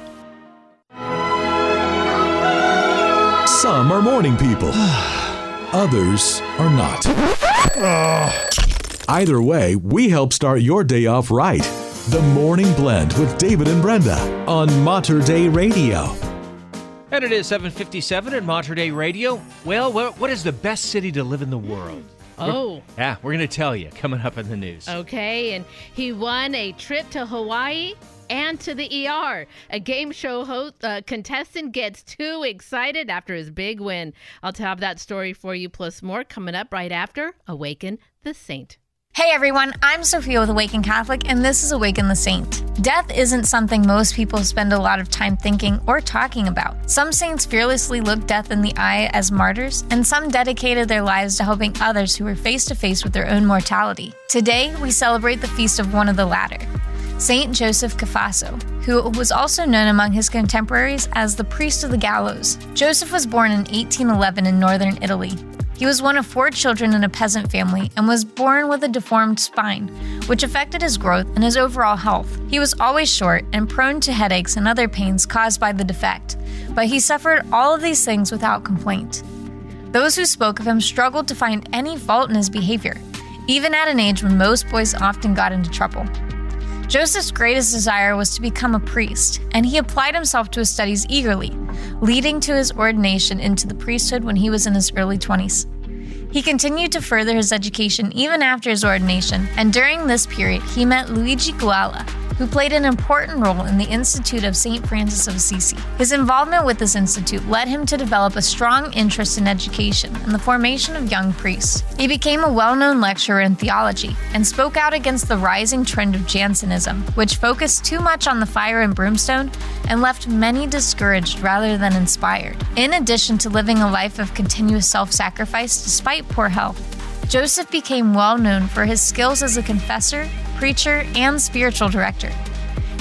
Some are morning people, [sighs] others are not. Either way, we help start your day off right. The Morning Blend with David and Brenda on Mater Dei Radio. And it is 757 at Mater Dei Radio. Well, what what is the best city to live in the world? Oh. Yeah, we're going to tell you coming up in the news. Okay, and he won a trip to Hawaii and to the ER. A game show host uh, contestant gets too excited after his big win. I'll have that story for you, plus more coming up right after Awaken the Saint. Hey everyone, I'm Sophia with Awaken Catholic, and this is Awaken the Saint. Death isn't something most people spend a lot of time thinking or talking about. Some saints fearlessly looked death in the eye as martyrs, and some dedicated their lives to helping others who were face to face with their own mortality. Today, we celebrate the feast of one of the latter. Saint Joseph Cafasso, who was also known among his contemporaries as the priest of the gallows. Joseph was born in 1811 in northern Italy. He was one of four children in a peasant family and was born with a deformed spine, which affected his growth and his overall health. He was always short and prone to headaches and other pains caused by the defect, but he suffered all of these things without complaint. Those who spoke of him struggled to find any fault in his behavior, even at an age when most boys often got into trouble. Joseph's greatest desire was to become a priest, and he applied himself to his studies eagerly, leading to his ordination into the priesthood when he was in his early 20s. He continued to further his education even after his ordination, and during this period, he met Luigi Guala, who played an important role in the Institute of St. Francis of Assisi. His involvement with this institute led him to develop a strong interest in education and the formation of young priests. He became a well known lecturer in theology and spoke out against the rising trend of Jansenism, which focused too much on the fire and brimstone and left many discouraged rather than inspired. In addition to living a life of continuous self sacrifice despite poor health, Joseph became well known for his skills as a confessor, preacher, and spiritual director.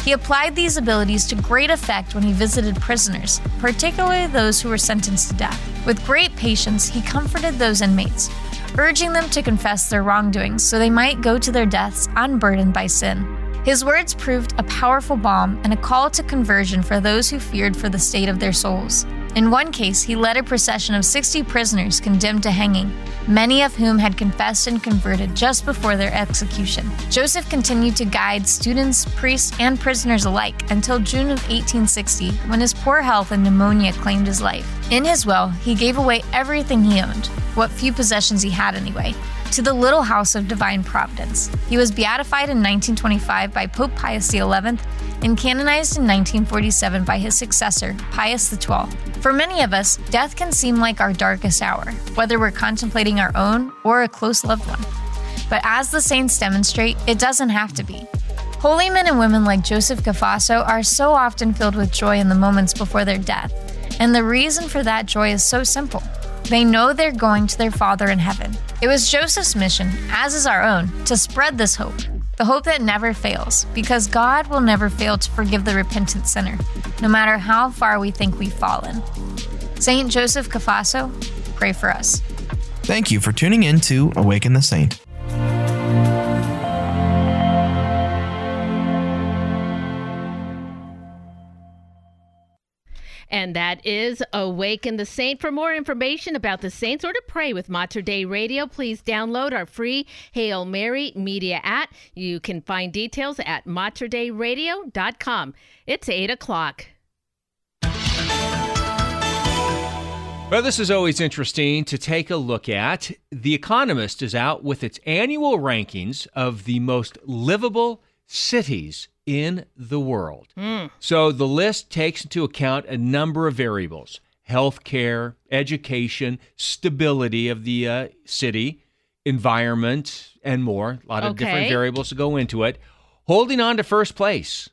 He applied these abilities to great effect when he visited prisoners, particularly those who were sentenced to death. With great patience, he comforted those inmates, urging them to confess their wrongdoings so they might go to their deaths unburdened by sin. His words proved a powerful balm and a call to conversion for those who feared for the state of their souls. In one case, he led a procession of 60 prisoners condemned to hanging, many of whom had confessed and converted just before their execution. Joseph continued to guide students, priests, and prisoners alike until June of 1860, when his poor health and pneumonia claimed his life. In his will, he gave away everything he owned, what few possessions he had anyway, to the Little House of Divine Providence. He was beatified in 1925 by Pope Pius XI and canonized in 1947 by his successor, Pius XII. For many of us, death can seem like our darkest hour, whether we're contemplating our own or a close loved one. But as the saints demonstrate, it doesn't have to be. Holy men and women like Joseph Cafasso are so often filled with joy in the moments before their death. And the reason for that joy is so simple. They know they're going to their Father in heaven. It was Joseph's mission, as is our own, to spread this hope. The hope that never fails, because God will never fail to forgive the repentant sinner, no matter how far we think we've fallen. Saint Joseph Cafasso, pray for us. Thank you for tuning in to Awaken the Saint. And that is Awaken the Saint. For more information about the saints or to pray with Mater Dei Radio, please download our free Hail Mary Media app. You can find details at materdeiradio.com. It's 8 o'clock. Well, this is always interesting to take a look at. The Economist is out with its annual rankings of the most livable cities in the world. So the list takes into account a number of variables healthcare, education, stability of the uh, city, environment, and more. A lot of different variables to go into it. Holding on to first place.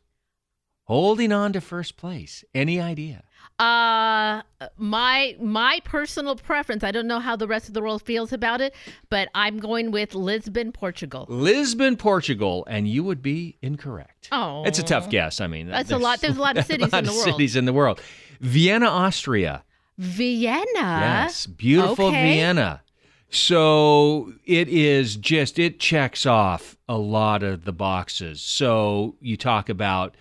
Holding on to first place. Any idea? Uh my my personal preference, I don't know how the rest of the world feels about it, but I'm going with Lisbon, Portugal. Lisbon, Portugal, and you would be incorrect. Oh. It's a tough guess. I mean, That's a lot- there's a lot of [laughs] cities lot in the world. Cities in the world. Vienna, Austria. Vienna. yes, beautiful okay. Vienna. So it is just it checks off a lot of the boxes. So you talk about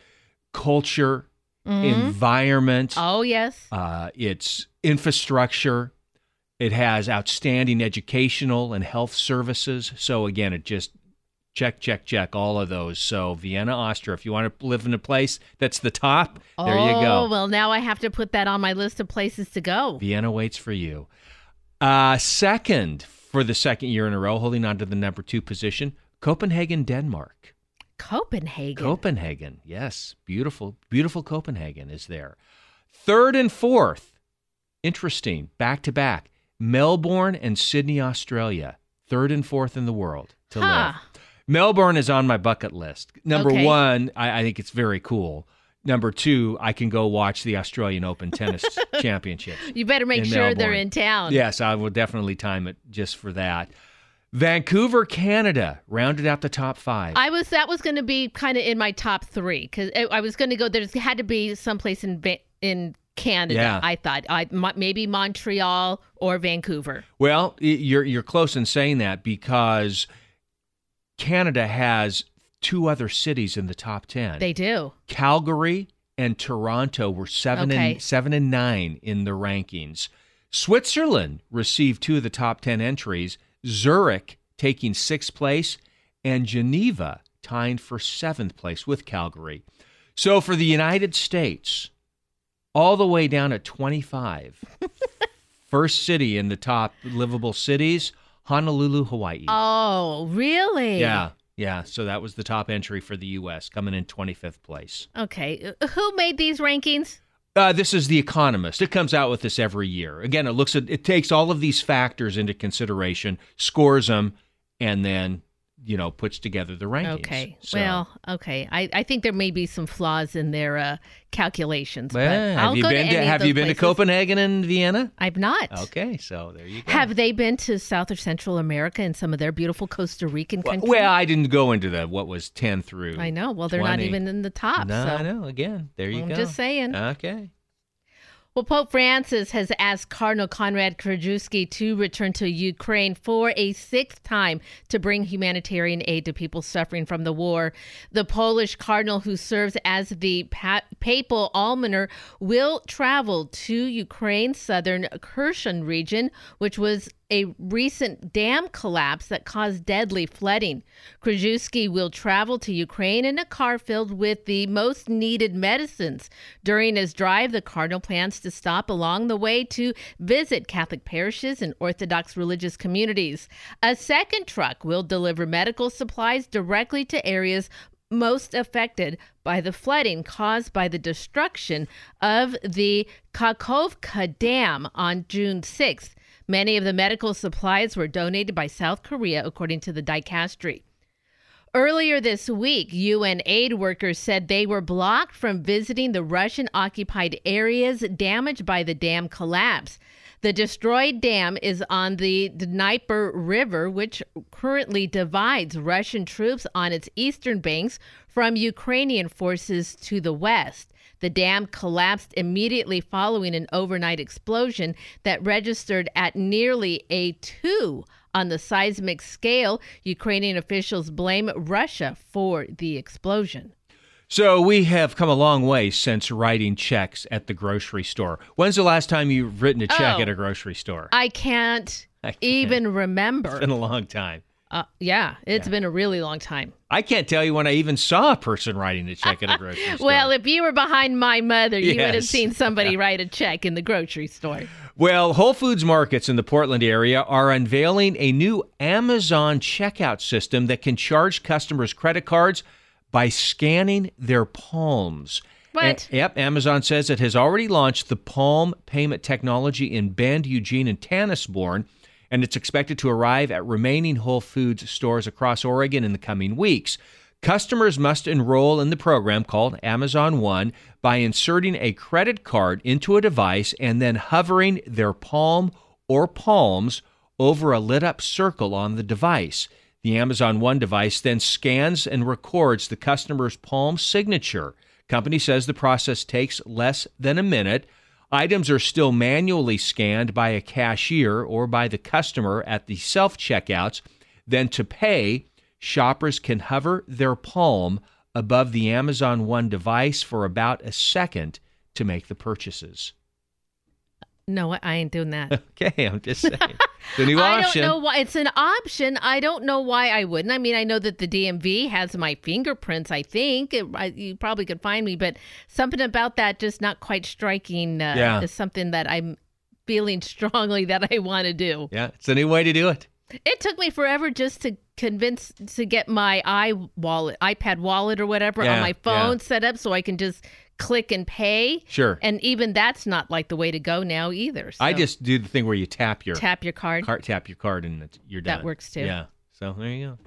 culture, Mhm. environment. Oh, yes. Uh, it's infrastructure. It has outstanding educational and health services. So again, it just check, check, check all of those. So Vienna, Austria. If you want to live in a place that's the top, there you Oh, go. well, now I have to put that on my list of places to go. Vienna waits for you. Uh, second for the second year in a row, holding on to the number two position, Copenhagen, Denmark. Copenhagen. Copenhagen, yes, beautiful, beautiful Copenhagen is there. Third and fourth, interesting, back to back, Melbourne and Sydney, Australia. Third and fourth in the world to Huh. live. Melbourne is on my bucket list. Number Okay. one, I, I think it's very cool. Number two, I can go watch the Australian Open Tennis [laughs] Championships. You better make sure they're in town. Yes, I will definitely time it just for that. Vancouver, Canada, rounded out the top five. I was that was going to be kind of in my top three because I was going to go. There's had to be someplace in in Canada. Yeah. I thought I maybe Montreal or Vancouver. Well, you're you're close in saying that because Canada has two other cities in the top ten. They do. Calgary and Toronto were seven Okay. and seven and nine in the rankings. Switzerland received two of the top ten entries. Zurich taking sixth place, and Geneva tying for seventh place with Calgary. So for the United States, all the way down at 25, [laughs] first city in the top livable cities, Honolulu, Hawaii. Oh, really? Yeah, yeah. So that was the top entry for the U.S., coming in 25th place. Okay. Uh, Who made these rankings? Uh, this is The Economist. It comes out with this every year. Again, it looks at it takes all of these factors into consideration, scores them, and then you know puts together the rankings. Okay. So- Well, okay. I, I think there may be some flaws in their uh, calculations. Well, but I'll have you been to, to, have you been to. Copenhagen and Vienna? I've not. Okay, so there you go. Have they been to South or Central America and some of their beautiful Costa Rican countries? Well, I didn't go into the what was ten through. I know. Well, they're not even in the top. No, so. I know. Again, there you go. I'm go. just saying. Okay. Well, Pope Francis has asked Cardinal Konrad Krajewski to return to Ukraine for a sixth time to bring humanitarian aid to people suffering from the war. The Polish cardinal, who serves as the pa- papal almoner, will travel to Ukraine's southern Kherson region, which was a recent dam collapse that caused deadly flooding. Krajewski will travel to Ukraine in a car filled with the most needed medicines. During his drive, the cardinal plans to stop along the way to visit Catholic parishes and Orthodox religious communities. A second truck will deliver medical supplies directly to areas most affected by the flooding caused by the destruction of the Kakhovka Dam on June 6th. Many of the medical supplies were donated by South Korea, according to the dicastery. Earlier this week, UN aid workers said they were blocked from visiting the Russian occupied areas damaged by the dam collapse. The destroyed dam is on the Dnieper River, which currently divides Russian troops on its eastern banks from Ukrainian forces to the west. The dam collapsed immediately following an overnight explosion that registered at nearly a 2 on the seismic scale. Ukrainian officials blame Russia for the explosion. So we have come a long way since writing checks at the grocery store. When's the last time you've written a check Oh. at a grocery store? I can't, I can't. even remember. It's been a long time. Uh, yeah, it's been a really long time. I can't tell you when I even saw a person writing a check at a grocery [laughs] store. Well, if you were behind my mother, you would have seen somebody [laughs] write a check in the grocery store. Well, Whole Foods markets in the Portland area are unveiling a new Amazon checkout system that can charge customers credit cards by scanning their palms. What? A- yep, Amazon says it has already launched the Palm payment technology in Bend, Eugene, and Tanasbourne, and it's expected to arrive at remaining Whole Foods stores across Oregon in the coming weeks. Customers must enroll in the program called Amazon One by inserting a credit card into a device and then hovering their palm or palms over a lit up circle on the device. The Amazon One device then scans and records the customer's palm signature. Company says the process takes less than a minute. Items are still manually scanned by a cashier or by the customer at the self checkouts. Then to pay, shoppers can hover their palm above the Amazon One device for about a second to make the purchases. No, I ain't doing that. [laughs] Okay, I'm just saying. [laughs] The new I option. don't know why it's an option. I don't know why I wouldn't. I mean, I know that the DMV has my fingerprints. I think It- I, you probably could find me, but something about that just not quite striking. Uh, Yeah. is something that I'm feeling strongly that I want to do. Yeah, it's a new way to do it. It took me forever just to convince to get my i wallet, iPad wallet or whatever Yeah, on my yeah. phone set up so I can just click and pay. Sure. And even that's not like the way to go now either. I just do the thing where you tap your tap your card. card, tap your card, and it's, you're done. That works too. Yeah. So there you go.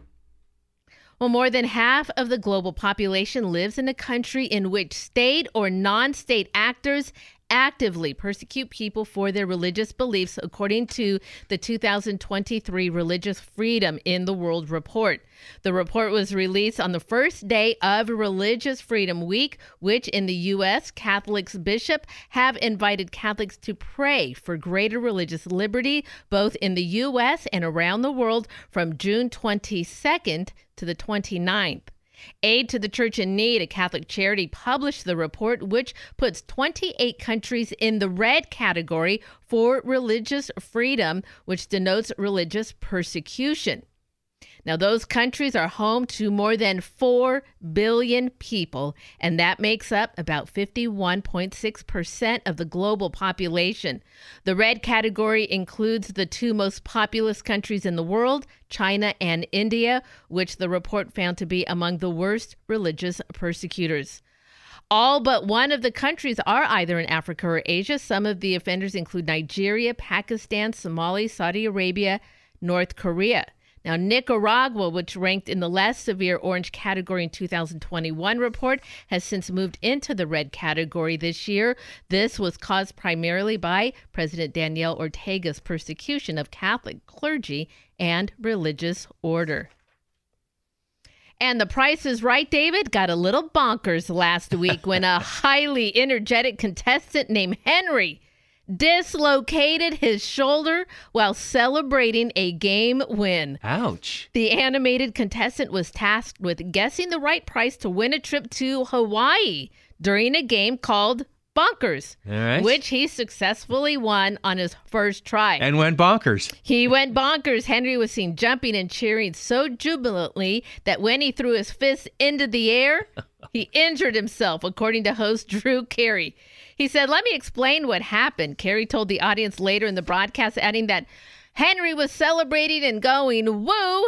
Well, more than half of the global population lives in a country in which state or non state actors actively persecute people for their religious beliefs, according to the 2023 Religious Freedom in the World report. The report was released on the first day of Religious Freedom Week, which in the U.S., Catholics bishop have invited Catholics to pray for greater religious liberty, both in the U.S. and around the world, from June 22nd to the 29th. Aid to the Church in Need, a Catholic charity, published the report, which puts 28 countries in the red category for religious freedom, which denotes religious persecution. Now, those countries are home to more than 4 billion people, and that makes up about 51.6% of the global population. The red category includes the two most populous countries in the world, China and India, which the report found to be among the worst religious persecutors. All but one of the countries are either in Africa or Asia. Some of the offenders include Nigeria, Pakistan, Somalia, Saudi Arabia, North Korea. Now, Nicaragua, which ranked in the less severe orange category in 2021 report, has since moved into the red category this year. This was caused primarily by President Daniel Ortega's persecution of Catholic clergy and religious order. And the price is right, David, got a little bonkers last week when a highly energetic contestant named Henry dislocated his shoulder while celebrating a game win. Ouch. The animated contestant was tasked with guessing the right price to win a trip to Hawaii during a game called Bonkers, right. which he successfully won on his first try. And went bonkers. He went bonkers. Henry was seen jumping and cheering so jubilantly that when he threw his fist into the air, he injured himself, according to host Drew Carey. He said, Let me explain what happened. Carey told the audience later in the broadcast, adding that Henry was celebrating and going, woo,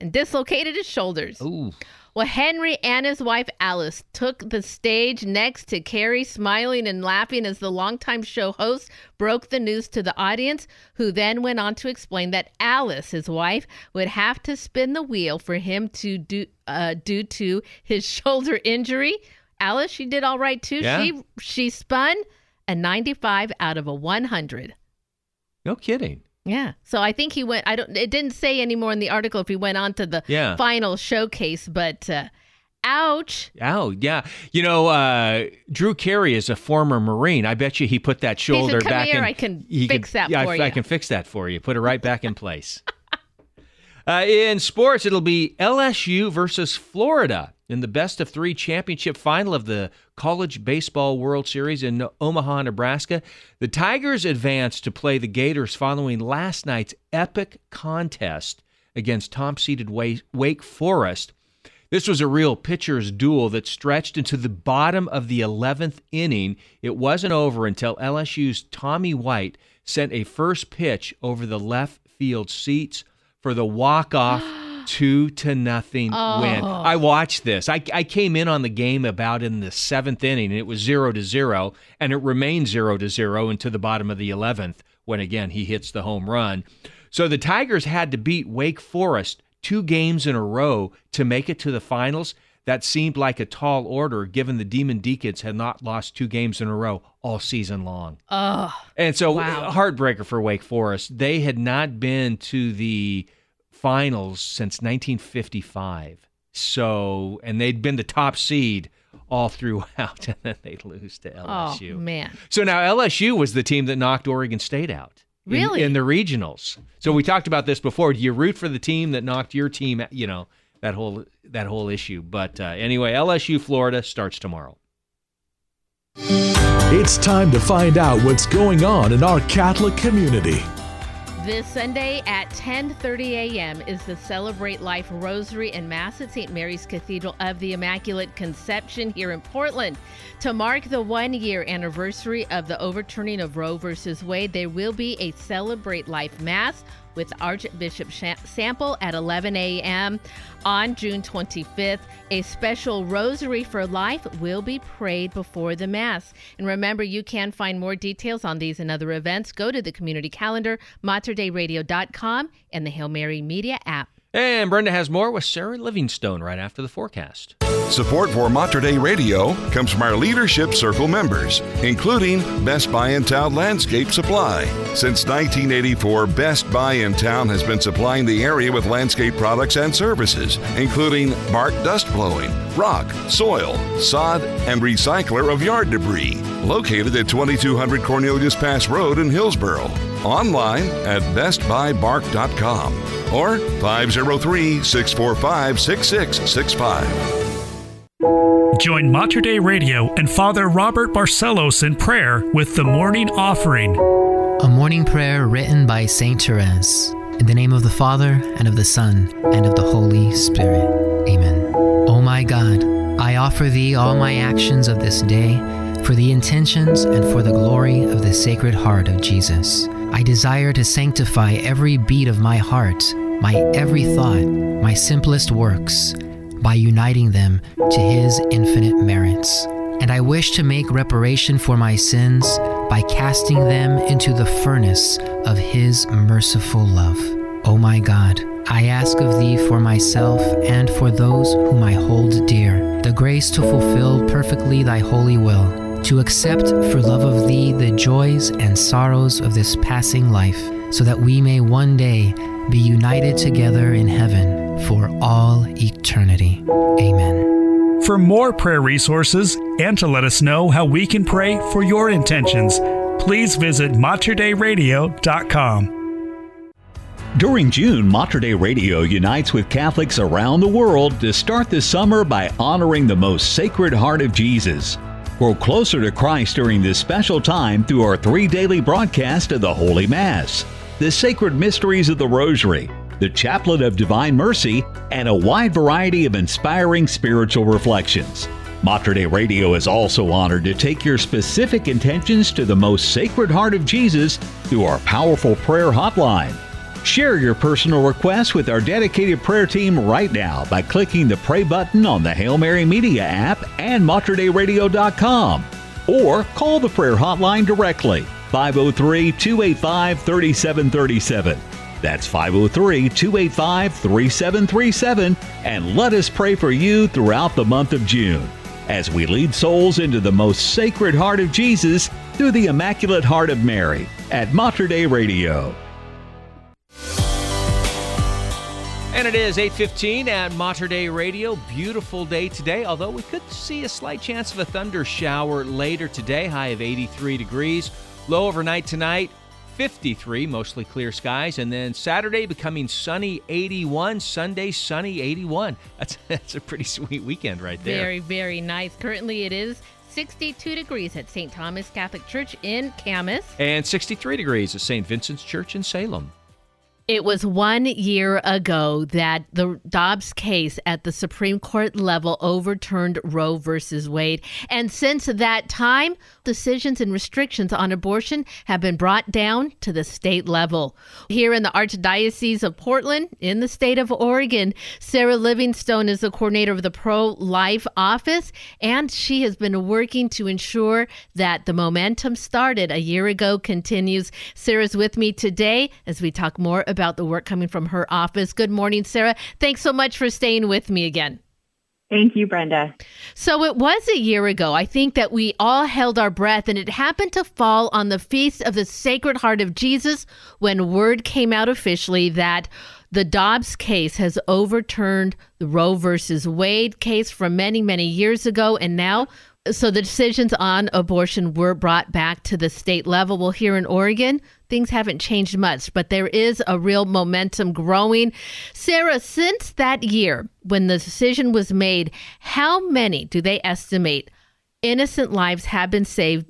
and dislocated his shoulders. Ooh. Well, Henry and his wife Alice took the stage next to Carey, smiling and laughing as the longtime show host broke the news to the audience, who then went on to explain that Alice, his wife, would have to spin the wheel for him to do uh, due to his [laughs] shoulder injury. Alice, she did all right too. Yeah. She she spun a 95 out of a 100. No kidding. Yeah. So I think he went. I don't. It didn't say anymore in the article if he went on to the Yeah. final showcase, but uh, ouch. Oh, yeah. You know, uh, Drew Carey is a former Marine. I bet you he put that shoulder come back here, in. I can fix that yeah, for I, you. I can fix that for you. Put it right back in place. [laughs] Uh, in sports, it'll be LSU versus Florida in the best of three championship final of the College Baseball World Series in Omaha, Nebraska. The Tigers advanced to play the Gators following last night's epic contest against top seeded Wake Forest. This was a real pitcher's duel that stretched into the bottom of the 11th inning. It wasn't over until LSU's Tommy White sent a first pitch over the left field seats for the walk-off [gasps] [gasps] two to nothing win. Oh. I watched this. I, I came in on the game about in the seventh inning, and it was zero to zero, and it remained zero to zero into the bottom of the 11th when again he hits the home run. So the Tigers had to beat Wake Forest two games in a row to make it to the finals. That seemed like a tall order given the Demon Deacons had not lost two games in a row all season long. Oh. And so, Wow. heartbreaker for Wake Forest. They had not been to the finals since 1955. So, and they'd been the top seed all throughout, [laughs] and then they lose to LSU. Oh man. So now LSU was the team that knocked Oregon State out. in- Really? In, the regionals. So we talked about this before. Do you root for the team that knocked your team? You know that whole that whole issue. But uh, anyway, LSU Florida starts tomorrow. It's time to find out what's going on in our Catholic community. This Sunday at 10:30 a.m. is the Celebrate Life Rosary and Mass at St. Mary's Cathedral of the Immaculate Conception here in Portland. To mark the one-year anniversary of the overturning of Roe versus Wade, there will be a Celebrate Life Mass with Archbishop Sample at 11 a.m. on June 25th. A special Rosary for Life will be prayed before the Mass. And remember, you can find more details on these and other events. Go to the community calendar, materdeiradio.com, and the Hail Mary Media app. And Brenda has more with Sarah Livingstone right after the forecast. Support for Mater Dei Radio comes from our Leadership Circle members, including Best Buy in Town Landscape Supply. Since 1984, Best Buy in Town has been supplying the area with landscape products and services, including bark dust blowing, rock, soil, sod, and recycler of yard debris. Located at 2200 Cornelius Pass Road in Hillsboro. Online at bestbuybark.com or 503 645 6665. Join Mater Dei Radio and Father Robert Barcelos in prayer with the morning offering. A morning prayer written by Saint Therese. In the name of the Father, and of the Son, and of the Holy Spirit. Amen. O my God, I offer thee all my actions of this day for the intentions and for the glory of the Sacred Heart of Jesus. I desire to sanctify every beat of my heart, my every thought, my simplest works, by uniting them to His infinite merits. And I wish to make reparation for my sins by casting them into the furnace of His merciful love. O my God, I ask of Thee for myself and for those whom I hold dear the grace to fulfill perfectly Thy holy will, to accept for love of Thee the joys and sorrows of this passing life, so that we may one day be united together in heaven for all eternity. Amen. For more prayer resources and to let us know how we can pray for your intentions, please visit materdeiradio.com. During June, Mater Dei Radio unites with Catholics around the world to start the summer by honoring the most sacred heart of Jesus. Grow closer to Christ during this special time through our three daily broadcasts of the Holy Mass, the sacred mysteries of the Rosary, the Chaplet of Divine Mercy, and a wide variety of inspiring spiritual reflections. Mater Dei Radio is also honored to take your specific intentions to the most sacred heart of Jesus through our powerful prayer hotline. Share your personal request with our dedicated prayer team right now by clicking the pray button on the Hail Mary Media app and MaterDeiRadio.com. Or call the prayer hotline directly, 503 285 3737. That's 503 285 3737, and let us pray for you throughout the month of June as we lead souls into the most sacred heart of Jesus through the Immaculate Heart of Mary at Mater Dei Radio. And it is 8:15 at Mater Dei Radio. Beautiful day today, although we could see a slight chance of a thunder shower later today. High of 83 degrees. Low overnight tonight, 53, mostly clear skies, and then Saturday becoming sunny 81, Sunday sunny 81. [laughs] That's that's a pretty sweet weekend right there. Very, very nice. Currently, it is 62 degrees at St. Thomas Catholic Church in Camas. And 63 degrees at St. Vincent's Church in Salem. It was one year ago that the Dobbs case at the Supreme Court level overturned Roe versus Wade. And since that time, decisions and restrictions on abortion have been brought down to the state level. Here in the Archdiocese of Portland, in the state of Oregon, Sarah Livingstone is the coordinator of the pro life office, and she has been working to ensure that the momentum started a year ago continues. Sarah's with me today as we talk more about the work coming from her office. Good morning, Sarah. Thanks so much for staying with me again. Thank you, Brenda. So it was a year ago. I think that we all held our breath, and it happened to fall on the feast of the Sacred Heart of Jesus when word came out officially that the Dobbs case has overturned the Roe versus Wade case from many, many years ago. And now, so the decisions on abortion were brought back to the state level. Well, here in Oregon, things haven't changed much, but there is a real momentum growing. Sarah, since that year when the decision was made, how many do they estimate innocent lives have been saved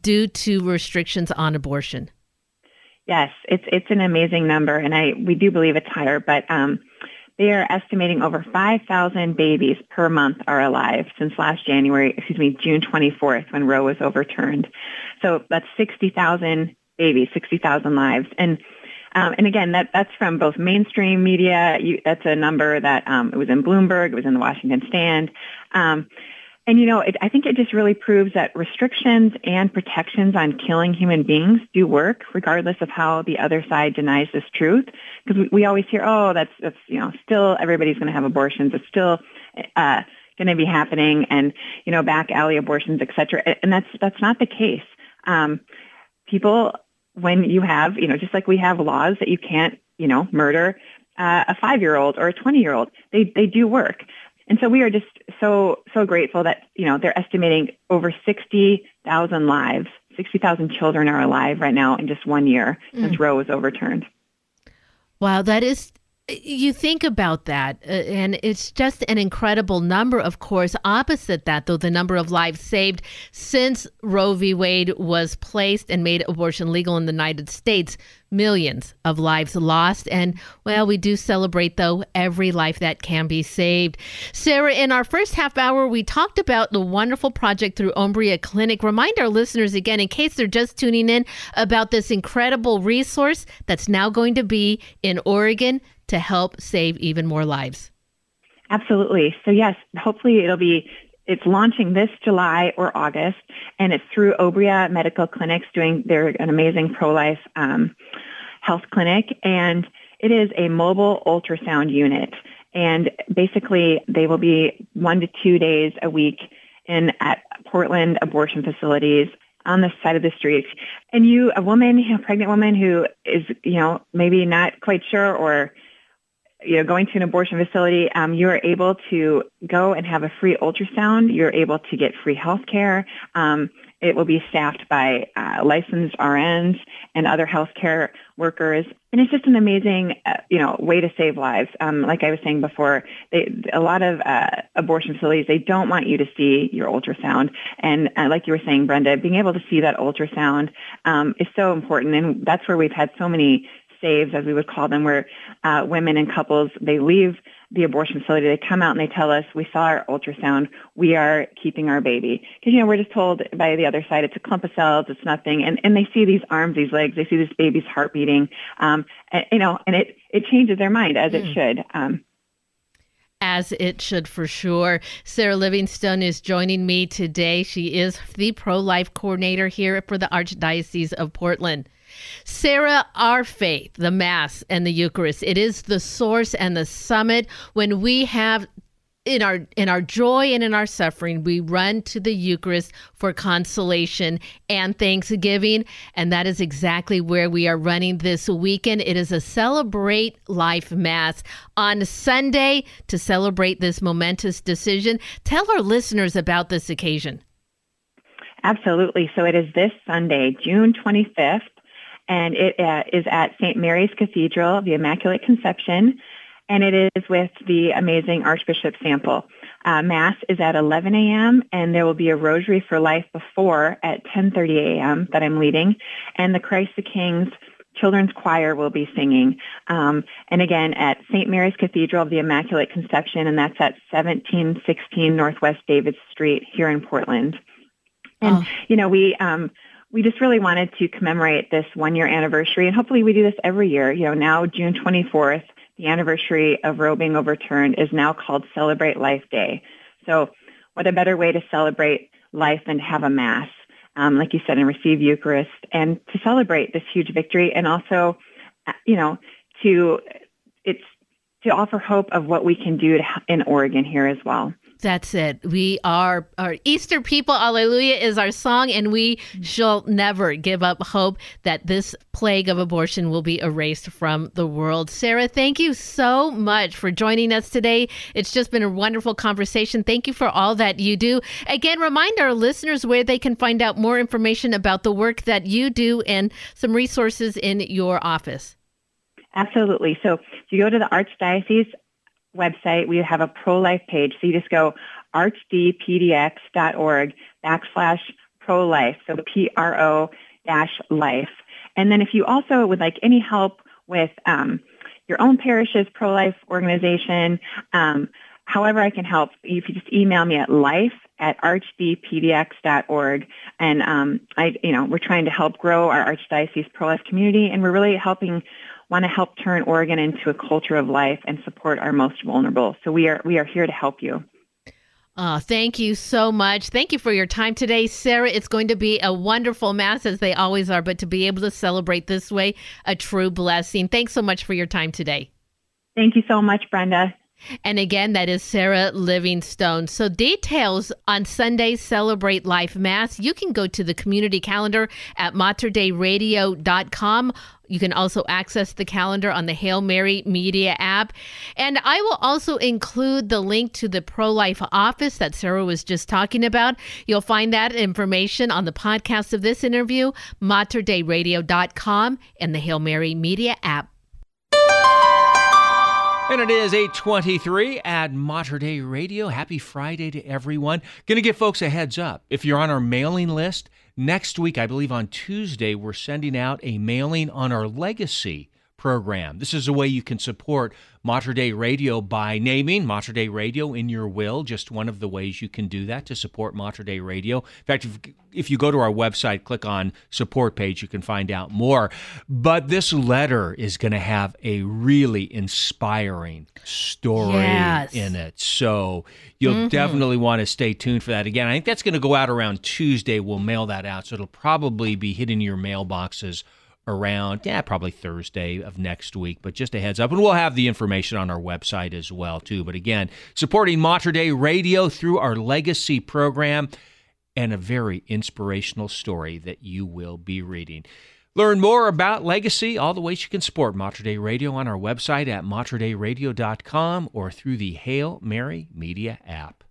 due to restrictions on abortion? Yes, it's it's an amazing number, and I we do believe it's higher, but um, they are estimating over 5,000 babies per month are alive since last January, excuse me, June 24th when Roe was overturned. So that's 60,000 babies, 60,000 lives, and um, and again, that that's from both mainstream media. You, that's a number that um, it was in Bloomberg, it was in the Washington Stand. Um, and you know, it, I think it just really proves that restrictions and protections on killing human beings do work, regardless of how the other side denies this truth. Because we, we always hear, "Oh, that's that's you know, still everybody's going to have abortions. It's still uh, going to be happening, and you know, back alley abortions, etc." And that's that's not the case. Um, people, when you have, you know, just like we have laws that you can't, you know, murder uh, a five-year-old or a twenty-year-old, they they do work. And so we are just so so grateful that you know they're estimating over sixty thousand lives, sixty thousand children are alive right now in just one year since Mm. Roe was overturned. Wow, that is. You think about that, uh, and it's just an incredible number, of course. Opposite that, though, the number of lives saved since Roe v. Wade was placed and made abortion legal in the United States, millions of lives lost. And, well, we do celebrate, though, every life that can be saved. Sarah, in our first half hour, we talked about the wonderful project through Obria Clinic. Remind our listeners again, in case they're just tuning in, about this incredible resource that's now going to be in Oregon to help save even more lives. Absolutely. So yes, hopefully it'll be. It's launching this July or August, and it's through Obria Medical Clinics doing their an amazing pro-life um, health clinic, and it is a mobile ultrasound unit. And basically, they will be one to two days a week in at Portland abortion facilities on the side of the street. And you, a woman, a pregnant woman who is, you know, maybe not quite sure or you know, going to an abortion facility, um, you are able to go and have a free ultrasound. You're able to get free health care. Um, it will be staffed by uh, licensed RNs and other healthcare workers. And it's just an amazing, uh, you know, way to save lives. Um, like I was saying before, they, a lot of uh, abortion facilities, they don't want you to see your ultrasound. And uh, like you were saying, Brenda, being able to see that ultrasound um, is so important. And that's where we've had so many saves, as we would call them, where uh, women and couples they leave the abortion facility, they come out and they tell us, we saw our ultrasound, we are keeping our baby. Because, you know, we're just told by the other side, it's a clump of cells, it's nothing. And, and they see these arms, these legs, they see this baby's heart beating, um, and, you know, and it, it changes their mind as it Mm. should. Um, As it should for sure. Sarah Livingstone is joining me today. She is the pro life coordinator here for the Archdiocese of Portland. Sarah, our faith, the Mass and the Eucharist, it is the source and the summit. When we have in our in our joy and in our suffering, we run to the Eucharist for consolation and thanksgiving, and that is exactly where we are running this weekend. It is a celebrate life mass on Sunday to celebrate this momentous decision. Tell our listeners about this occasion. Absolutely. So it is this Sunday, June 25th, and it uh, is at St. Mary's Cathedral, the Immaculate Conception, and it is with the amazing Archbishop Sample. Uh, Mass is at 11 a.m., and there will be a Rosary for Life before at 10.30 a.m. that I'm leading, and the Christ the King's Children's Choir will be singing. Um, and again, at St. Mary's Cathedral of the Immaculate Conception, and that's at 1716 Northwest Davis Street here in Portland. And you know, we um, we just really wanted to commemorate this one year anniversary, and hopefully we do this every year. You know, now June 24th, the anniversary of Roe being overturned is now called Celebrate Life Day. So, what a better way to celebrate life than to have a mass, um, like you said, and receive Eucharist, and to celebrate this huge victory, and also, uh, you know, to it's to offer hope of what we can do to, in Oregon here as well. That's it. We are our Easter people. Alleluia is our song, and we shall never give up hope that this plague of abortion will be erased from the world. Sarah, thank you so much for joining us today. It's just been a wonderful conversation. Thank you for all that you do. Again, remind our listeners where they can find out more information about the work that you do and some resources in your office. Absolutely. So if you go to the Archdiocese website, we have a pro-life page. So you just go archdpdx.org backslash pro-life. So P-R-O dash life. And then if you also would like any help with um, your own parish's pro-life organization, um, however I can help, you can just email me at life at archdpdx.org. And um, I, you know, we're trying to help grow our Archdiocese pro-life community, and we're really helping want to help turn Oregon into a culture of life and support our most vulnerable. So we are we are here to help you. Oh, thank you so much. Thank you for your time today, Sarah. It's going to be a wonderful mass as they always are, but to be able to celebrate this way, a true blessing. Thanks so much for your time today. Thank you so much, Brenda. And again, that is Sarah Livingstone. So, details on Sunday's Celebrate Life Mass, you can go to the community calendar at materdeiradio.com. You can also access the calendar on the Hail Mary Media app. And I will also include the link to the pro life office that Sarah was just talking about. You'll find that information on the podcast of this interview, materdeiradio.com, and the Hail Mary Media app. And it is 823 at Mater Dei Radio. Happy Friday to everyone. Going to give folks a heads up. If you're on our mailing list, next week, I believe on Tuesday, we're sending out a mailing on our legacy program. This is a way you can support Mater Dei Radio by naming Mater Dei Radio in your will. Just one of the ways you can do that to support Mater Dei Radio. In fact, if, if you go to our website, click on support page, you can find out more. But this letter is going to have a really inspiring story Yes. in it. So you'll Mhm. definitely want to stay tuned for that. Again, I think that's going to go out around Tuesday. We'll mail that out. So it'll probably be hitting your mailboxes around, yeah, probably Thursday of next week. But just a heads up. And we'll have the information on our website as well, too. But again, supporting Mater Dei Radio through our legacy program and a very inspirational story that you will be reading. Learn more about Legacy, all the ways you can support Mater Dei Radio on our website at materdeiradio.com or through the Hail Mary Media app.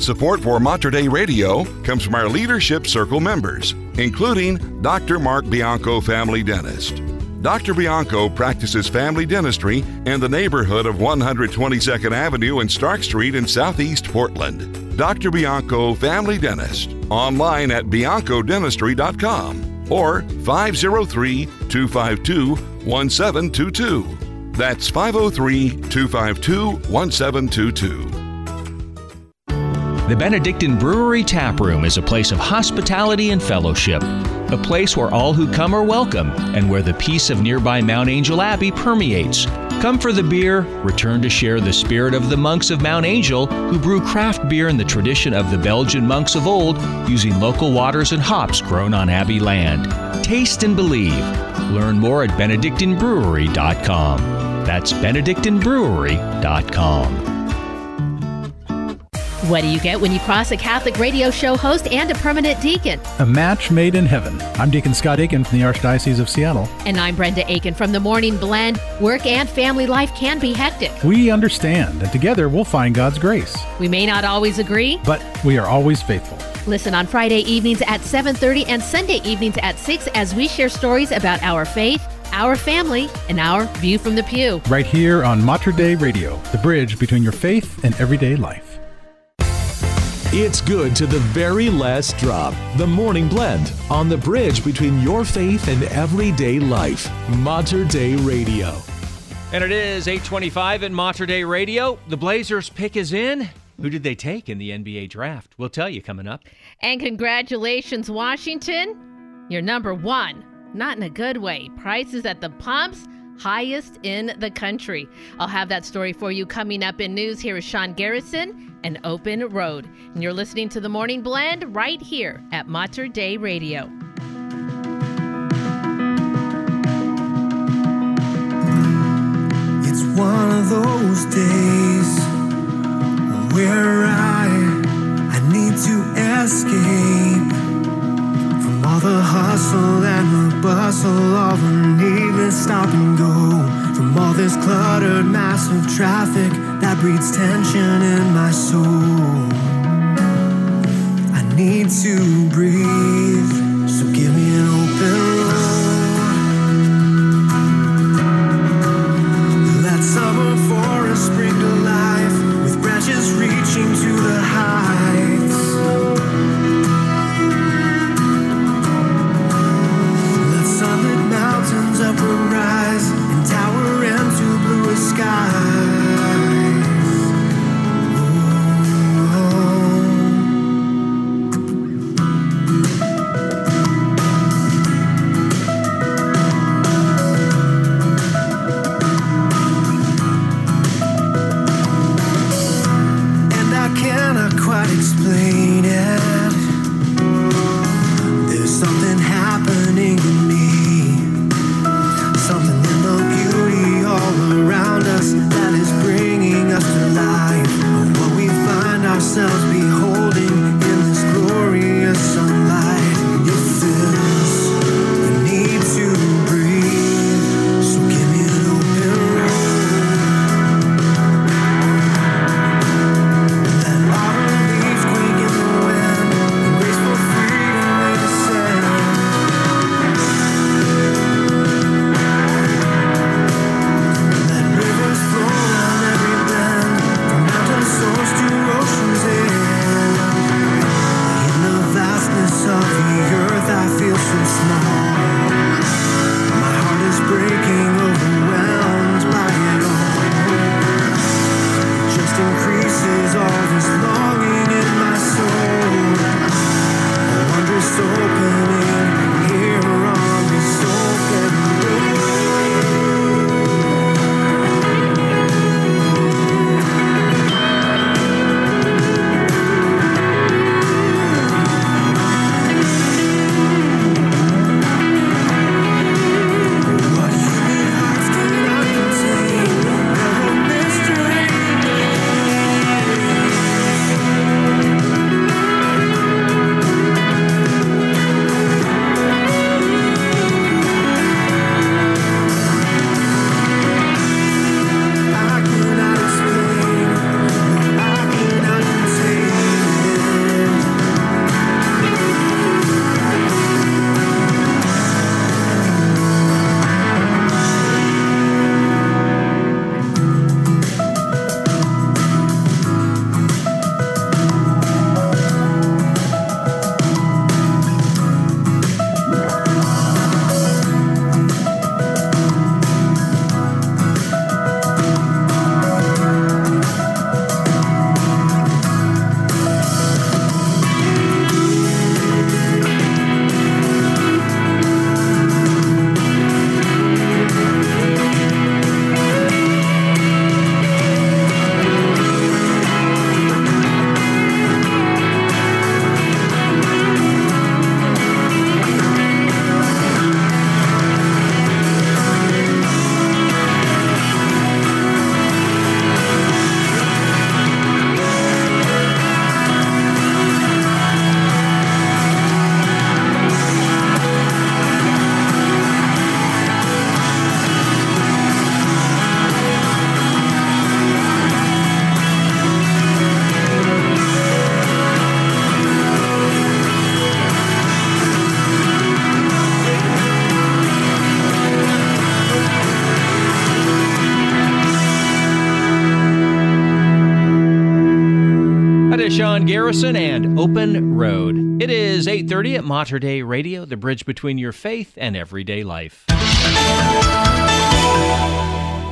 Support for Mater Dei Radio comes from our Leadership Circle members, including Dr. Mark Bianco, family dentist. Dr. Bianco practices family dentistry in the neighborhood of 122nd Avenue and Stark Street in Southeast Portland. Dr. Bianco, family dentist, online at biancodentistry.com or 503 252 1722. That's 503 252 1722. The Benedictine Brewery Tap Room is a place of hospitality and fellowship, a place where all who come are welcome and where the peace of nearby Mount Angel Abbey permeates. Come for the beer, return to share the spirit of the monks of Mount Angel who brew craft beer in the tradition of the Belgian monks of old using local waters and hops grown on Abbey land. Taste and believe. Learn more at benedictinebrewery.com. That's benedictinebrewery.com. What do you get when you cross a Catholic radio show host and a permanent deacon? A match made in heaven. I'm Deacon Scott Aiken from the Archdiocese of Seattle. And I'm Brenda Aiken from the Morning Blend. Work and family life can be hectic. We understand, and together we'll find God's grace. We may not always agree, but we are always faithful. Listen on Friday evenings at 7:30 and Sunday evenings at 6 as we share stories about our faith, our family, and our view from the pew. Right here on Mater Dei Radio, the bridge between your faith and everyday life. It's good to the very last drop. The Morning Blend on the bridge between your faith and everyday life. Mater Dei Radio. And it is 825 at Mater Dei Radio. The Blazers pick is in. Who did they take in the NBA draft? We'll tell you coming up. And congratulations, Washington. You're number one. Not in a good way. Prices at the pumps highest in the country. I'll have that story for you coming up in news. Here is Sean Garrison and Open Road. And you're listening to the Morning Blend right here at Mater Dei Radio. It's one of those days where I I need to escape all the hustle and the bustle, all the needless stop and go, from all this cluttered, mass of traffic that breeds tension in my soul. I need to breathe, so give me an open road. Let summer forest spring Sean Garrison and Open Road. It is 8:30 at Mater Dei Radio, the bridge between your faith and everyday life.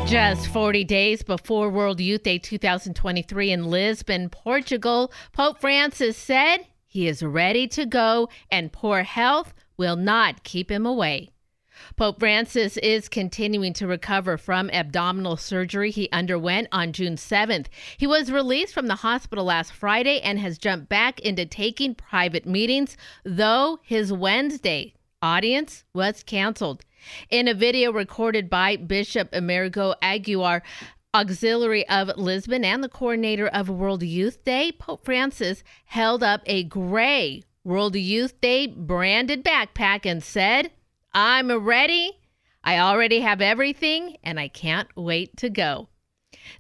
Just 40 days before World Youth Day 2023 in Lisbon, Portugal, Pope Francis said he is ready to go and poor health will not keep him away. Pope Francis is continuing to recover from abdominal surgery he underwent on June 7th. He was released from the hospital last Friday and has jumped back into taking private meetings, though his Wednesday audience was canceled. In a video recorded by Bishop Américo Aguiar, auxiliary of Lisbon and the coordinator of World Youth Day, Pope Francis held up a gray World Youth Day branded backpack and said, I'm ready. I already have everything, and I can't wait to go.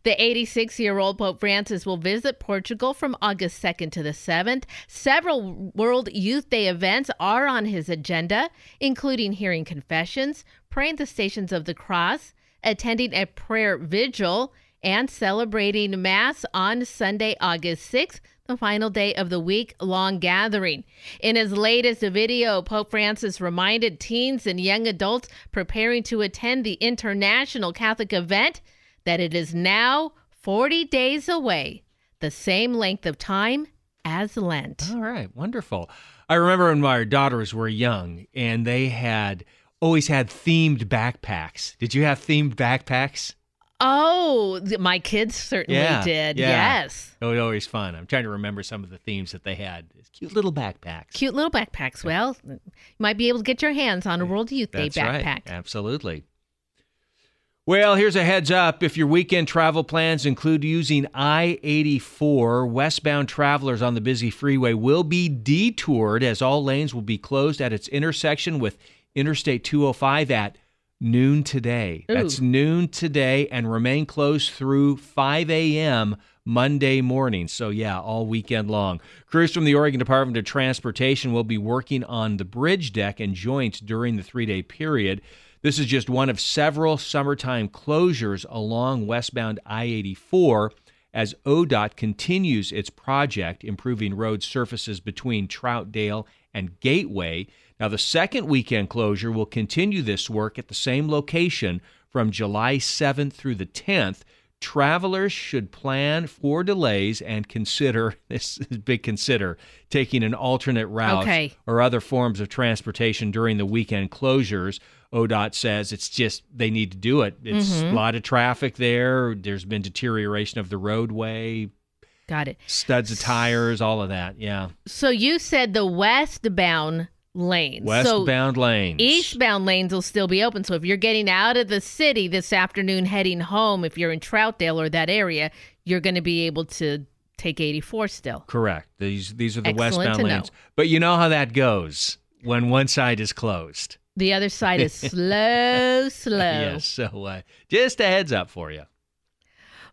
The 86 year old Pope Francis will visit Portugal from August 2nd to the 7th. Several World Youth Day events are on his agenda, including hearing confessions, praying the Stations of the Cross, attending a prayer vigil, and celebrating Mass on Sunday, August 6th, the final day of the week long gathering. In his latest video, Pope Francis reminded teens and young adults preparing to attend the international Catholic event that it is now 40 days away, the same length of time as Lent. All right, wonderful. I remember when my daughters were young and they had always had themed backpacks. Did you have themed backpacks? Oh, th- my kids certainly Yeah, did. yeah. Yes. Oh, it was always fun. I'm trying to remember some of the themes that they had. It's cute little backpacks. Cute little backpacks. Well, you might be able to get your hands on a World Youth Day That's backpack. right. Absolutely. Well, here's a heads up. If your weekend travel plans include using I 84, westbound travelers on the busy freeway will be detoured as all lanes will be closed at its intersection with Interstate 205 at noon today. Ooh. That's noon today and remain closed through 5 a.m. Monday morning. So, yeah, all weekend long. Crews from the Oregon Department of Transportation will be working on the bridge deck and joints during the three day period. This is just one of several summertime closures along westbound I 84 as ODOT continues its project improving road surfaces between Troutdale and Gateway. Now, the second weekend closure will continue this work at the same location from July 7th through the 10th. Travelers should plan for delays and consider [laughs] this is big consider taking an alternate route Okay. or other forms of transportation during the weekend closures. ODOT says it's just they need to do it. It's Mhm. a lot of traffic there. There's been deterioration of the roadway, Got it. studs of tires, all of that. Yeah. So you said the westbound lanes. So Westbound lanes. Eastbound lanes will still be open. So if you're getting out of the city this afternoon heading home, if you're in Troutdale or that area, you're going to be able to take 84 still. Correct. These these are the Excellent westbound to know. lanes. But you know how that goes when one side is closed. The other side is [laughs] slow, slow. Yes. So uh, just a heads up for you.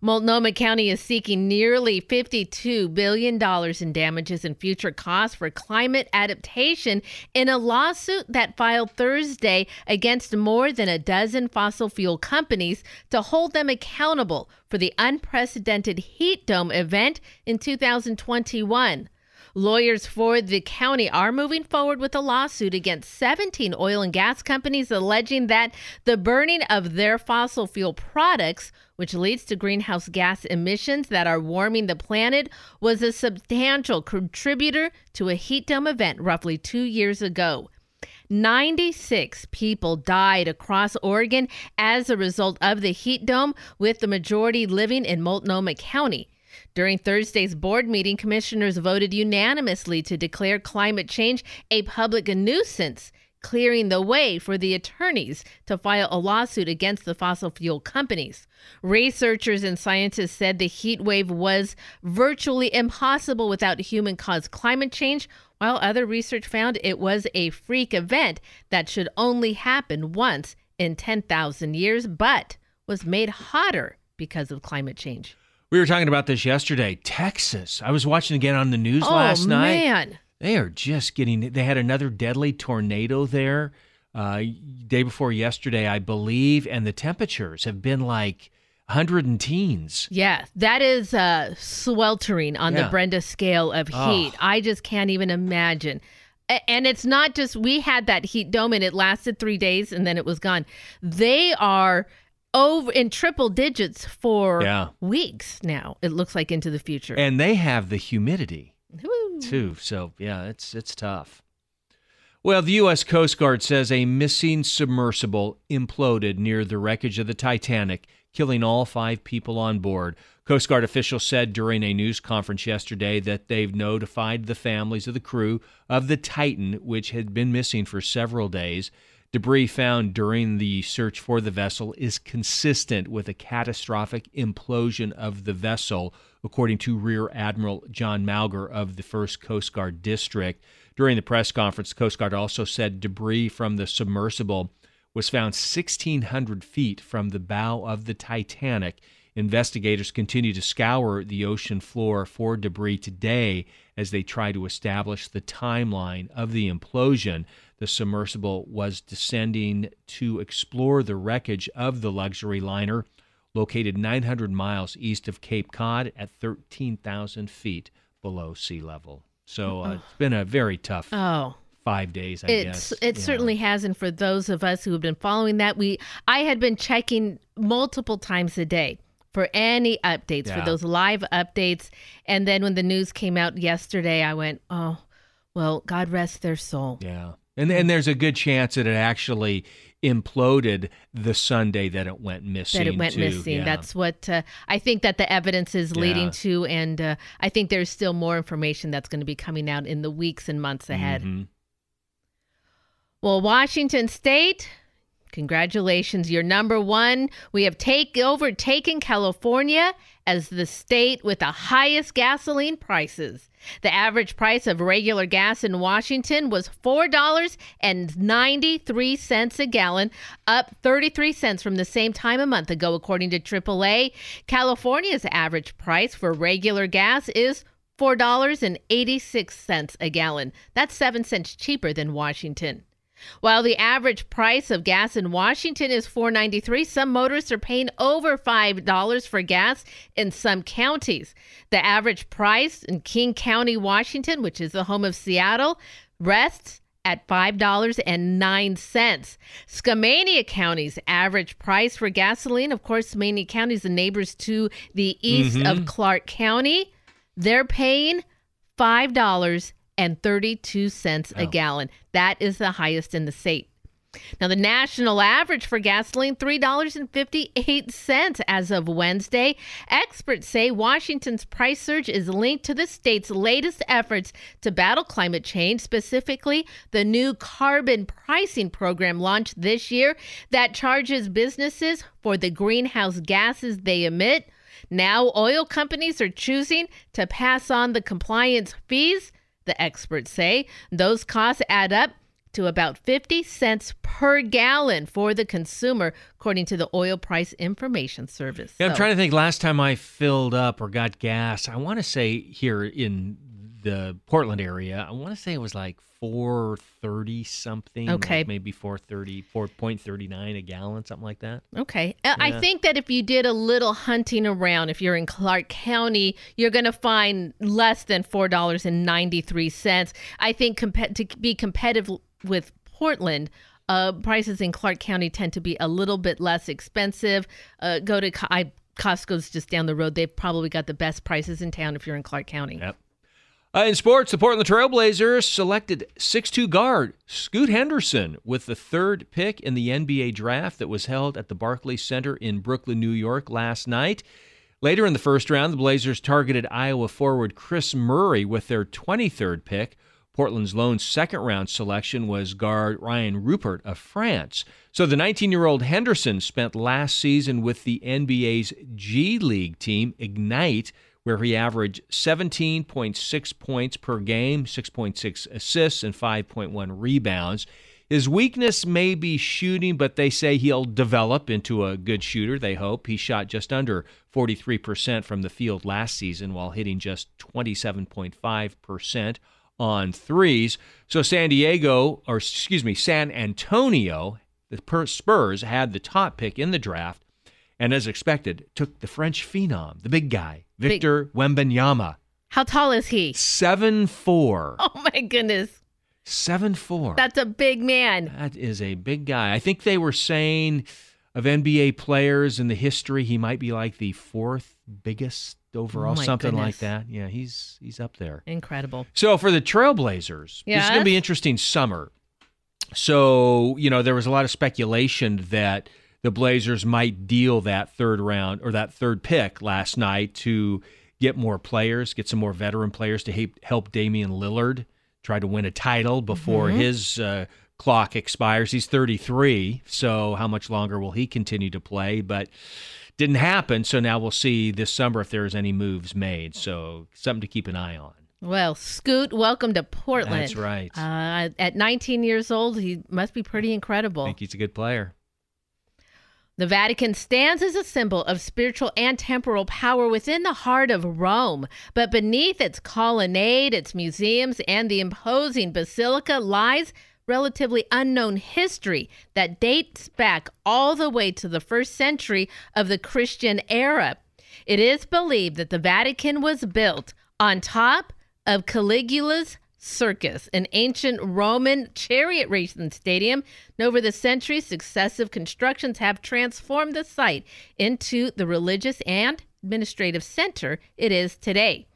Multnomah County is seeking nearly $52 billion in damages and future costs for climate adaptation in a lawsuit that filed Thursday against more than a dozen fossil fuel companies to hold them accountable for the unprecedented heat dome event in 2021. Lawyers for the county are moving forward with a lawsuit against 17 oil and gas companies alleging that the burning of their fossil fuel products, which leads to greenhouse gas emissions that are warming the planet, was a substantial contributor to a heat dome event roughly two years ago. 96 people died across Oregon as a result of the heat dome, with the majority living in Multnomah County. During Thursday's board meeting, commissioners voted unanimously to declare climate change a public nuisance, clearing the way for the attorneys to file a lawsuit against the fossil fuel companies. Researchers and scientists said the heat wave was virtually impossible without human caused climate change, while other research found it was a freak event that should only happen once in 10,000 years, but was made hotter because of climate change. We were talking about this yesterday. Texas. I was watching again on the news Oh, last night. man. They are just getting. They had another deadly tornado there, uh, day before yesterday, I believe, and the temperatures have been like 100 and teens. Yeah, that is uh, sweltering on Yeah. the Brenda scale of Oh. heat. I just can't even imagine. And it's not just we had that heat dome and it lasted three days and then it was gone. They are over in triple digits for Yeah. weeks now. It looks like into the future. And they have the humidity Woo. too. So yeah, it's it's tough. Well, the U.S. Coast Guard says a missing submersible imploded near the wreckage of the Titanic, killing all five people on board. Coast Guard officials said during a news conference yesterday that they've notified the families of the crew of the Titan, which had been missing for several days. Debris found during the search for the vessel is consistent with a catastrophic implosion of the vessel, according to Rear Admiral John Mauger of the 1st Coast Guard District. During the press conference, the Coast Guard also said debris from the submersible was found 1,600 feet from the bow of the Titanic. Investigators continue to scour the ocean floor for debris today as they try to establish the timeline of the implosion. The submersible was descending to explore the wreckage of the luxury liner located 900 miles east of Cape Cod at 13,000 feet below sea level. So uh, it's been a very tough Oh. five days, I it's guess. it Yeah. certainly has and for those of us who have been following that we i had been checking multiple times a day for any updates for those live updates and then when the news came out yesterday i went oh well god rest their soul Yeah. And and there's a good chance that it actually imploded the Sunday that it went missing. that it went too. missing Yeah. that's what uh, i think that the evidence is leading Yeah. to and uh, i think there's still more information that's going to be coming out in the weeks and months ahead Mhm. Well, Washington State, congratulations. You're number one. We have take overtaken California as the state with the highest gasoline prices. The average price of regular gas in Washington was $4.93 a gallon, up 33 cents from the same time a month ago, according to AAA. California's average price for regular gas is $4.86 a gallon. That's 7 cents cheaper than Washington. While the average price of gas in Washington is $4.93, some motorists are paying over $5 for gas in some counties. The average price in King County, Washington, which is the home of Seattle, rests at $5.09. Skamania County's average price for gasoline, of course, Skamania County is the neighbors to the east Mhm. of Clark County. They're paying five dollars and thirty-two cents a gallon. That is the highest in the state. Now, the national average for gasoline, $3.58 as of Wednesday. Experts say Washington's price surge is linked to the state's latest efforts to battle climate change, specifically the new carbon pricing program launched this year that charges businesses for the greenhouse gases they emit. Now, oil companies are choosing to pass on the compliance fees, the experts say. Those costs add up to about 50 cents per gallon for the consumer, according to the Oil Price Information Service. Yeah, I'm trying to think. Last time I filled up or got gas, I want to say here in the Portland area, I want to say it was like 430 something. like Okay. maybe 430, 4.39 a gallon, something like that. Okay. Uh, I think that if you did a little hunting around, if you're in Clark County, you're going to find less than $4.93. I think compa- to be competitive with Portland, uh, prices in Clark County tend to be a little bit less expensive. Uh, go to I, Costco's just down the road. They've probably got the best prices in town if you're in Clark County. Yep. Uh, in sports, the Portland Trailblazers selected 6'2 guard Scoot Henderson with the third pick in the NBA draft that was held at the Barclays Center in Brooklyn, New York last night. Later in the first round, the Blazers targeted Iowa forward Kris Murray with their 23rd pick. Portland's lone second round selection was guard Rayan Rupert of France. So the 19 year old Henderson spent last season with the NBA's G League team, Ignite, where he averaged 17.6 points per game, 6.6 assists, and 5.1 rebounds. His weakness may be shooting, but they say he'll develop into a good shooter, they hope. He shot just under 43% from the field last season while hitting just 27.5% on threes. So San Diego, or excuse me, San Antonio, the Spurs had the top pick in the draft and as expected, took the French phenom, the big guy, Victor Wembanyama, How tall is he? seven four, [laughs] Oh my goodness. seven four. That's a big man. That is a big guy. I think they were saying of NBA players in the history, he might be like the fourth biggest overall, Oh something like that. Yeah, he's he's up there. Incredible. So for the Trailblazers, this is going to be an interesting summer. So you know there was a lot of speculation that the Blazers might deal that third round or that third pick last night to get more players, get some more veteran players to help- help Damian Lillard try to win a title before Mhm. his uh, clock expires. He's 33, so how much longer will he continue to play? But didn't happen. So now we'll see this summer if there's any moves made. So something to keep an eye on. Well, Scoot, welcome to Portland. That's right. Uh, at 19 years old, he must be pretty incredible. I think he's a good player. The Vatican stands as a symbol of spiritual and temporal power within the heart of Rome, but beneath its colonnade, its museums, and the imposing basilica lies relatively unknown history that dates back all the way to the first century of the Christian era. It is believed that the Vatican was built on top of Caligula's Circus, an ancient Roman chariot racing stadium. And over the centuries, successive constructions have transformed the site into the religious and administrative center it is today.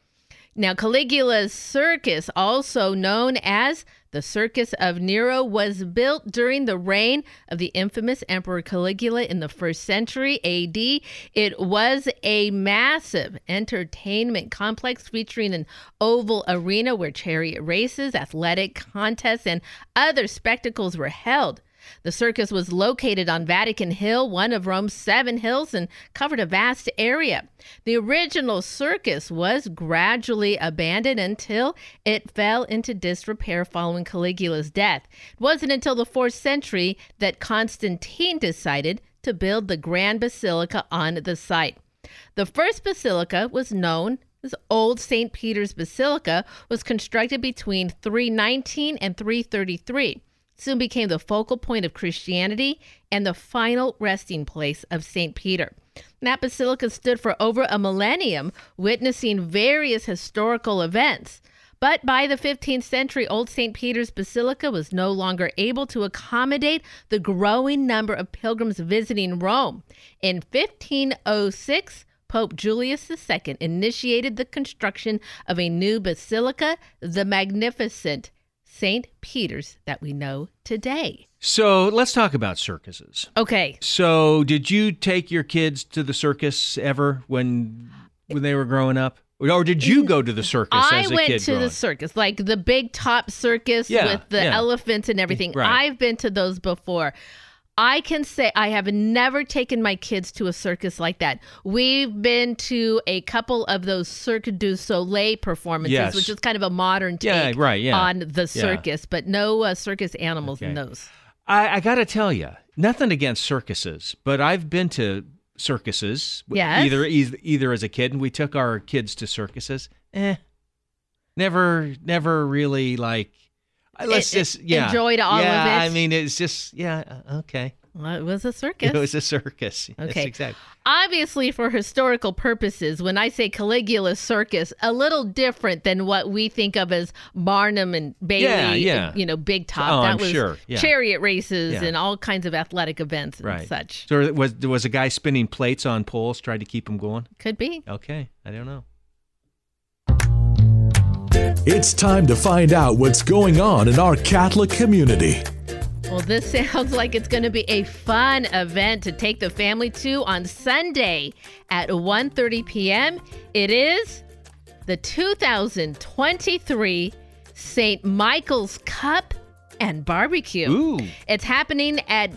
Now, Caligula's Circus, also known as the Circus of Nero, was built during the reign of the infamous Emperor Caligula in the first century AD. It was a massive entertainment complex featuring an oval arena where chariot races, athletic contests, and other spectacles were held. The circus was located on Vatican Hill, one of Rome's seven hills, and covered a vast area. The original circus was gradually abandoned until it fell into disrepair following Caligula's death. It wasn't until the fourth century that Constantine decided to build the Grand Basilica on the site. The first basilica was known as Old St. Peter's Basilica, was constructed between 319 and 333 soon became the focal point of Christianity and the final resting place of St. Peter. That basilica stood for over a millennium, witnessing various historical events. But by the 15th century, Old St. Peter's Basilica was no longer able to accommodate the growing number of pilgrims visiting Rome. In 1506, Pope Julius II initiated the construction of a new basilica, the Magnificent St. Peter's that we know today. So let's talk about circuses. Okay. So did you take your kids to the circus ever when when they were growing up? Or did you go to the circus I as a went kid? to growing the circus, like the big top circus Yeah, with the yeah. elephants and everything. Right. I've been to those before. I can say I have never taken my kids to a circus like that. We've been to a couple of those Cirque du Soleil performances, Yes. which is kind of a modern take Yeah, right, yeah. on the Yeah. circus, but no uh, circus animals in those. I, I got to tell you, nothing against circuses, but I've been to circuses. Yes. Either either, either as a kid, and we took our kids to circuses. Eh, never, never really like. Uh, Let's It- just yeah. enjoyed all of yeah, it? I mean, it's just yeah. uh, Okay. Well, it was a [laughs] circus. It was a circus. Okay. exactly. Obviously, for historical purposes, when I say Caligula Circus, a little different than what we think of as Barnum and Bailey, Yeah, yeah. and, you know, Big Top. Oh, that I'm was sure, yeah. chariot races Yeah. and all kinds of athletic events and Right. such. So was there was a guy spinning plates on poles, tried to keep them going. Could be. Okay, I don't know. It's time to find out what's going on in our Catholic community. Well, this [laughs] sounds like it's going to be a fun event to take the family to on Sunday at 1:30 p.m. It is the 2023 St. Michael's Cup and Barbecue. Ooh. It's happening at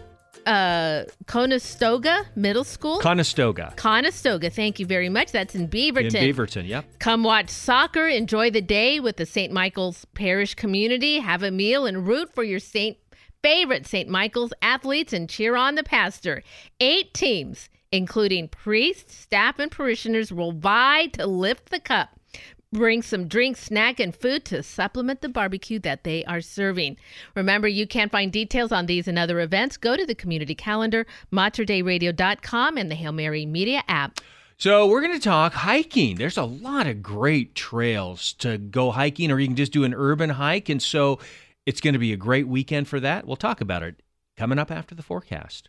uh, Conestoga Middle School. Conestoga Conestoga, thank you very much. That's in Beaverton. in Beaverton. Yep. Come watch soccer, enjoy the day with the St. Michael's Parish community, have a meal, and root for your St. favorite St. Michael's athletes and cheer on the pastor. Eight teams, including priests, staff, and parishioners, will vie to lift the cup. Bring some drinks, snack, and food to supplement the barbecue that they are serving. Remember, you can find details on these and other events. Go to the community calendar, materdeiradio.com, and the Hail Mary Media app. So we're going to talk hiking. There's a lot of great trails to go hiking, or you can just do an urban hike. And so it's going to be a great weekend for that. We'll talk about it coming up after the forecast.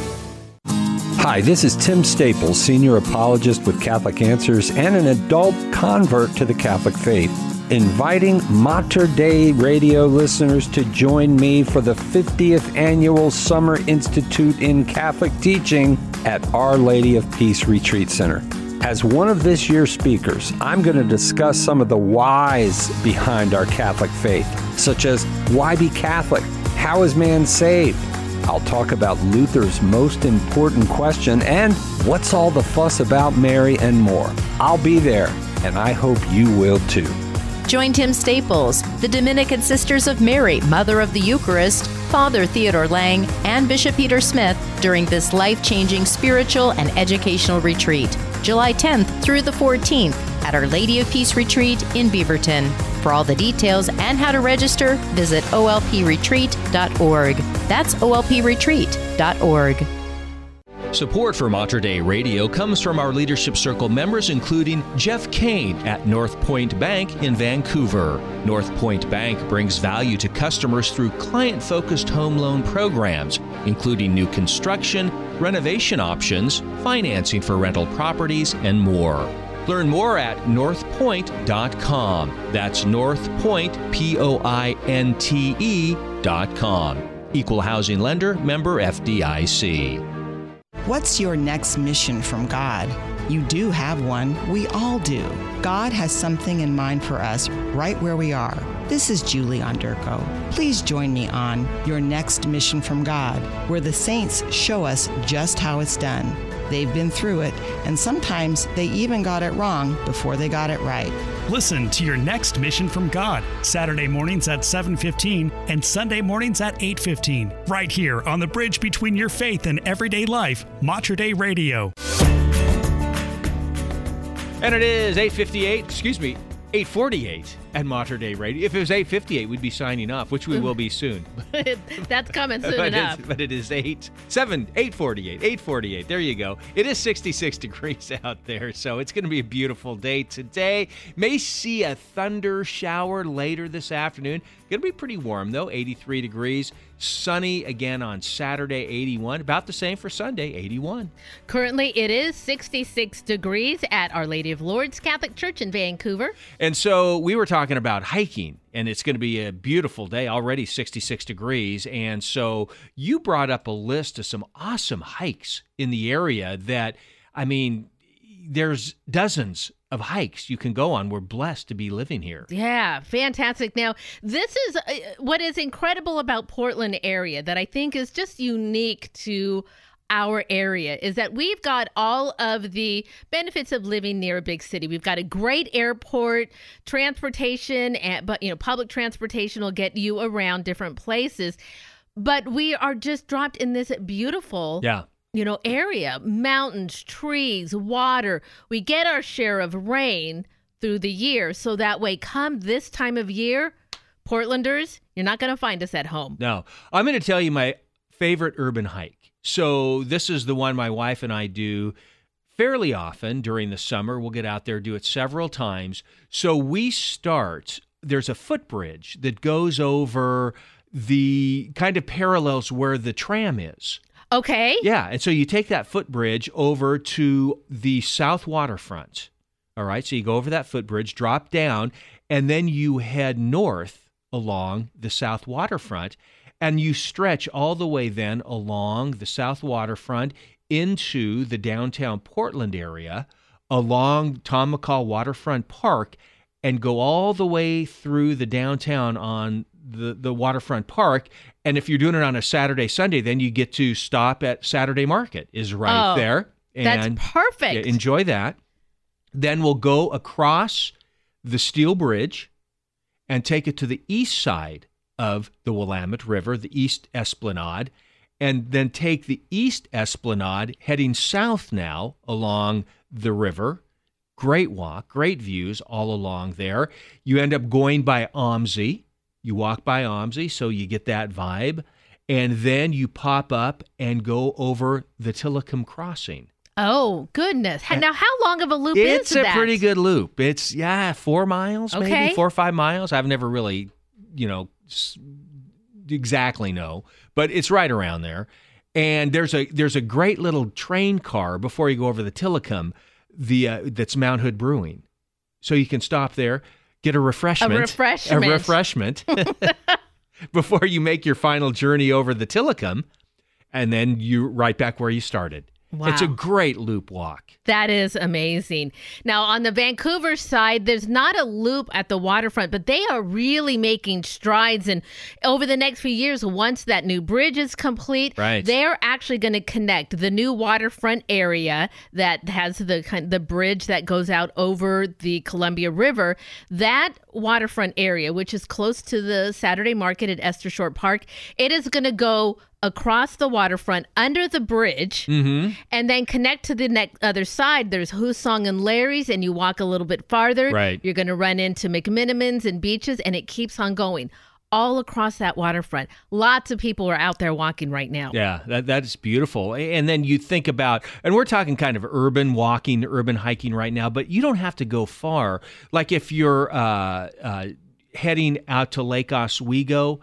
Hi, this is Tim Staples, senior apologist with Catholic Answers and an adult convert to the Catholic faith, inviting Mater Dei radio listeners to join me for the 50th annual Summer Institute in Catholic Teaching at Our Lady of Peace Retreat Center. As one of this year's speakers, I'm going to discuss some of the whys behind our Catholic faith, such as why be Catholic? How is man saved? I'll talk about Luther's most important question and what's all the fuss about Mary and more. I'll be there, and I hope you will too. Join Tim Staples, the Dominican Sisters of Mary, Mother of the Eucharist, Father Theodore Lang, and Bishop Peter Smith during this life changing spiritual and educational retreat, July 10th through the 14th at Our Lady of Peace Retreat in Beaverton. For all the details and how to register, visit olpretreat.org. That's olpretreat.org. Support for Mater Dei Radio comes from our Leadership Circle members, including Jeff Kane at North Point Bank in Vancouver. North Point Bank brings value to customers through client focused home loan programs, including new construction, renovation options, financing for rental properties, and more. Learn more at northpoint.com. That's northpoint, P O I N T E.com. Equal housing lender, member FDIC. What's your next mission from God? You do have one. We all do. God has something in mind for us right where we are. This is Julie Onderko. Please join me on Your Next Mission from God, where the saints show us just how it's done. They've been through it, and sometimes they even got it wrong before they got it right. Listen to your next mission from God, Saturday mornings at 7:15 and Sunday mornings at 8:15, right here on the bridge between your faith and everyday life, Mater Dei Radio. And it is 8:58, excuse me, 8:48 at Mater Dei Radio. If it was 8:58, we'd be signing off, which we will be soon. [laughs] That's coming [laughs] soon but, enough. but it is 8 7 848 848 there you go it is 66 [laughs] degrees out there so it's going to be a beautiful day today may see a thunder shower later this afternoon going to be pretty warm though 83 degrees sunny again on saturday 81 about the same for sunday 81 Currently, it is 66 degrees at Our Lady of Lourdes Catholic Church in Vancouver. And so we were talking about hiking, and it's going to be a beautiful day, already 66 degrees. And so you brought up a list of some awesome hikes in the area that, I mean, there's dozens of hikes you can go on. We're blessed to be living here. Yeah, fantastic. Now, this is uh, what is incredible about Portland area that I think is just unique to our area is that we've got all of the benefits of living near a big city. We've got a great airport, transportation, and, but you know, public transportation will get you around different places. But we are just dropped in this beautiful Yeah. You know, area, mountains, trees, water. We get our share of rain through the year. So that way, come this time of year, Portlanders, you're not going to find us at home. No, I'm going to tell you my favorite urban hike. So this is the one my wife and I do fairly often during the summer. We'll get out there, do it several times. So we start, there's a footbridge that goes over the kind of parallels where the tram is. Okay. Yeah, and so you take that footbridge over to the south waterfront. All right, so you go over that footbridge, drop down, and then you head north along the south waterfront, and you stretch all the way then along the south waterfront into the downtown Portland area, along Tom McCall Waterfront Park, and go all the way through the downtown on the, the waterfront park. And if you're doing it on a Saturday, Sunday, then you get to stop at Saturday Market is right Oh, there. that's And perfect. enjoy that. Then we'll go across the Steel Bridge and take it to the east side of the Willamette River, the East Esplanade, and then take the East Esplanade heading south now along the river. Great walk, great views all along there. You end up going by OMSI. You walk by OMSI, so you get that vibe. And then you pop up and go over the Tillicum Crossing. Oh goodness! Now, how long of a loop It's is that? It's a pretty good loop. It's yeah, four miles, Okay. maybe four or five miles. I've never really, you know, exactly know, but it's right around there. And there's a there's a great little train car before you go over the Tillicum, the uh, that's Mount Hood Brewing, so you can stop there, get a refreshment, refreshment. a refreshment [laughs] before you make your final journey over the Tillicum, and then you right back where you started. It's a great loop walk. That is amazing. Now, on the Vancouver side, there's not a loop at the waterfront, but they are really making strides. And over the next few years, once that new bridge is complete, Right. they're actually going to connect the new waterfront area that has the the bridge that goes out over the Columbia River. That waterfront area, which is close to the Saturday Market at Esther Short Park, it is going to go across the waterfront under the bridge Mm-hmm. and then connect to the next other side. There's WhoSong and Larry's, and you walk a little bit farther. Right. You're going to run into McMenamins and beaches, and it keeps on going all across that waterfront. Lots of people are out there walking right now. Yeah, that that's beautiful. And then you think about, and we're talking kind of urban walking, urban hiking right now, but you don't have to go far. Like if you're uh, uh, heading out to Lake Oswego,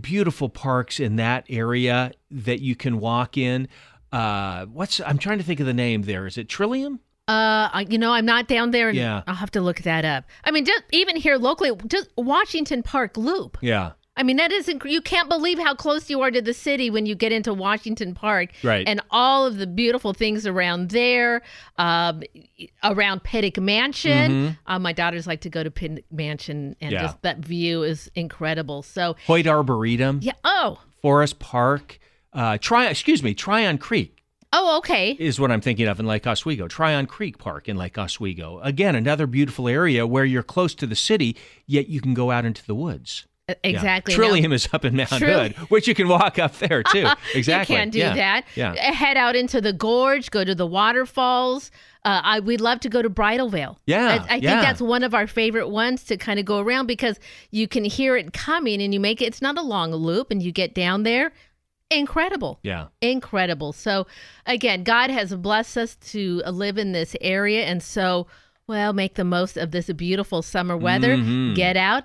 beautiful parks in that area that you can walk in. Uh, what's I'm trying to think of the name there. Is it Trillium? Uh, you know, I'm not down there, and Yeah. I'll have to look that up. I mean, just even here locally, just Washington Park Loop. Yeah. I mean, that is inc- you can't believe how close you are to the city when you get into Washington Park, Right. And all of the beautiful things around there, um, around Pittock Mansion. Mhm. Uh, my daughters like to go to Pittock Mansion, and Yeah. just that view is incredible. So, Hoyt Arboretum, yeah. Oh, Forest Park, uh, Try excuse me, Tryon Creek. oh, okay. is what I'm thinking of in Lake Oswego. Tryon Creek Park in Lake Oswego. Again, another beautiful area where you're close to the city, yet you can go out into the woods. Uh, Yeah. Exactly. Trillium Now- is up in Mount Trill- Hood, which you can walk up there [laughs] too. Exactly. You can do Yeah. that. Yeah. Uh, Head out into the gorge, go to the waterfalls. Uh, I we'd love to go to Bridal Veil. Yeah, I, I think yeah. that's one of our favorite ones to kind of go around because you can hear it coming and you make it. It's not a long loop, and you get down there. Incredible. Yeah. Incredible. So, again, God has blessed us to live in this area. And so, well, make the most of this beautiful summer weather. Mhm. Get out,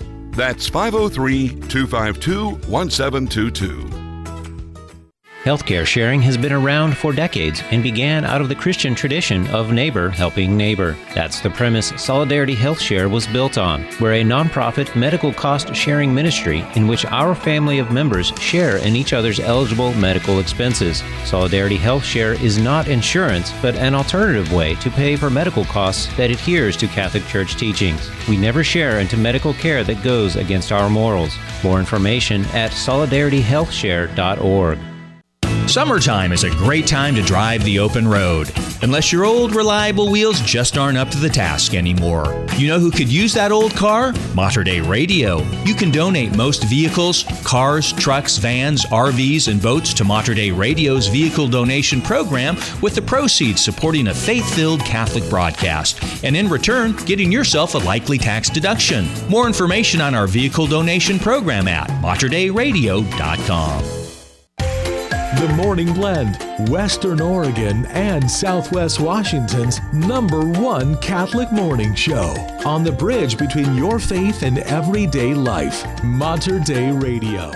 That's 503 252 1722. Healthcare sharing has been around for decades and began out of the Christian tradition of neighbor helping neighbor. That's the premise Solidarity Health Share was built on. We're a nonprofit medical cost sharing ministry in which our family of members share in each other's eligible medical expenses. Solidarity Health Share is not insurance, but an alternative way to pay for medical costs that adheres to Catholic Church teachings. We never share into medical care that goes against our morals. More information at solidarityhealthshare.org. Summertime is a great time to drive the open road. Unless your old reliable wheels just aren't up to the task anymore. You know who could use that old car? Mater Dei Radio. You can donate most vehicles, cars, trucks, vans, RVs, and boats to Mater Dei Radio's vehicle donation program with the proceeds supporting a faith filled Catholic broadcast. And in return, getting yourself a likely tax deduction. More information on our vehicle donation program at materdeiradio.com. The Morning Blend, Western Oregon and Southwest Washington's number one Catholic morning show. On the bridge between your faith and everyday life. Mater Dei Radio.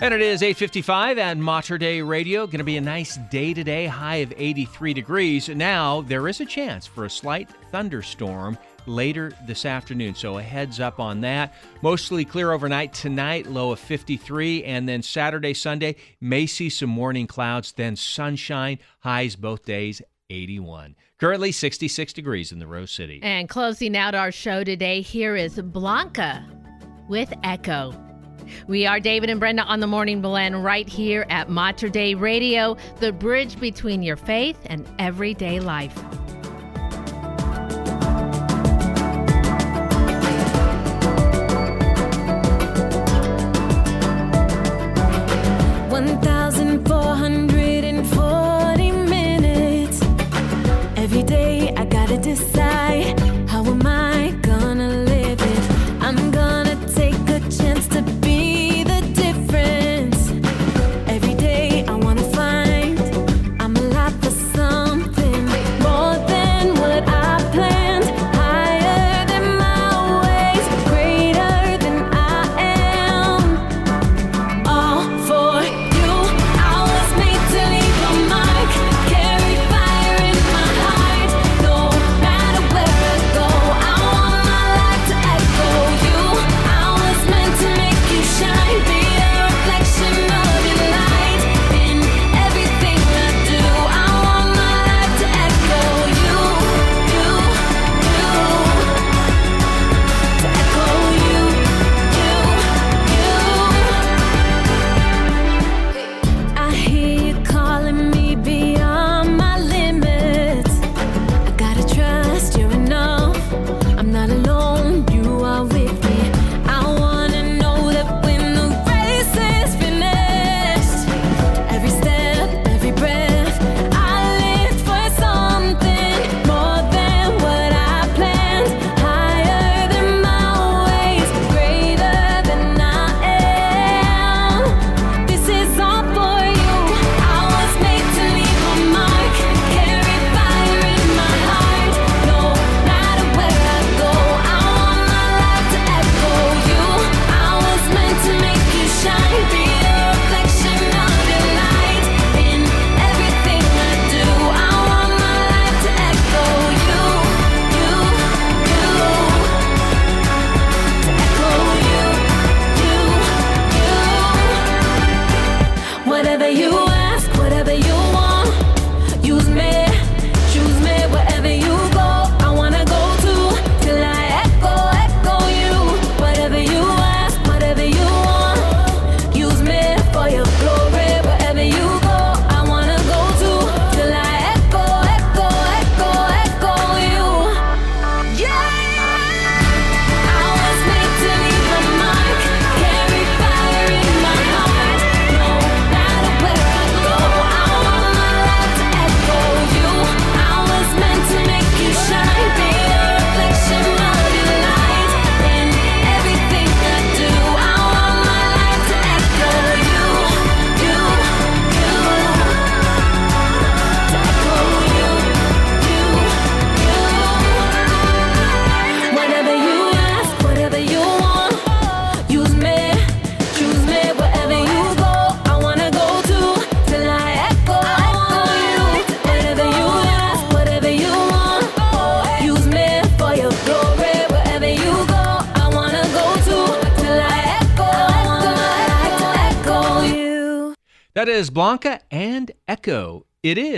And it is 8:55 at Mater Dei Radio. Going to be a nice day today, high of 83 degrees. Now there is a chance for a slight thunderstorm later this afternoon. So a heads up on that. Mostly clear overnight tonight, low of 53. And then Saturday, Sunday, may see some morning clouds, then sunshine, highs both days, 81. Currently 66 degrees in the Rose City. And closing out our show today, here is Blanca with Echo. We are David and Brenda on the Morning Blend right here at Mater Dei Radio, the bridge between your faith and everyday life.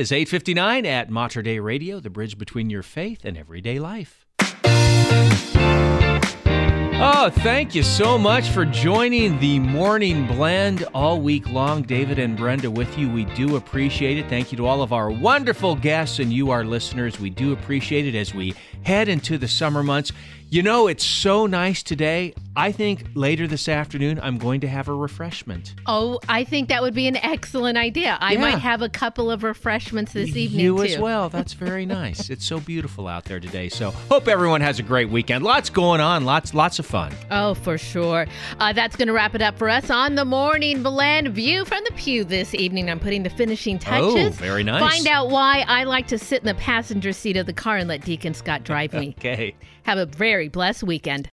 is 859 at Mater Dei Radio, the bridge between your faith and everyday life. Oh, thank you so much for joining the morning blend all week long. David and Brenda with you. We do appreciate it. Thank you to all of our wonderful guests and you, our listeners. We do appreciate it as we head into the summer months. You know, it's so nice today. I think later this afternoon, I'm going to have a refreshment. Oh, I think that would be an excellent idea. I yeah. might have a couple of refreshments this you evening. You as well. That's [laughs] very nice. it's so beautiful out there today. So hope everyone has a great weekend. Lots going on. Lots, lots of fun. Oh, for sure. Uh, that's going to wrap it up for us on the morning blend view from the pew this evening. I'm putting the finishing touches. Oh, very nice. Find out why I like to sit in the passenger seat of the car and let Deacon Scott drive drive me. [laughs] Okay. Have a very blessed weekend.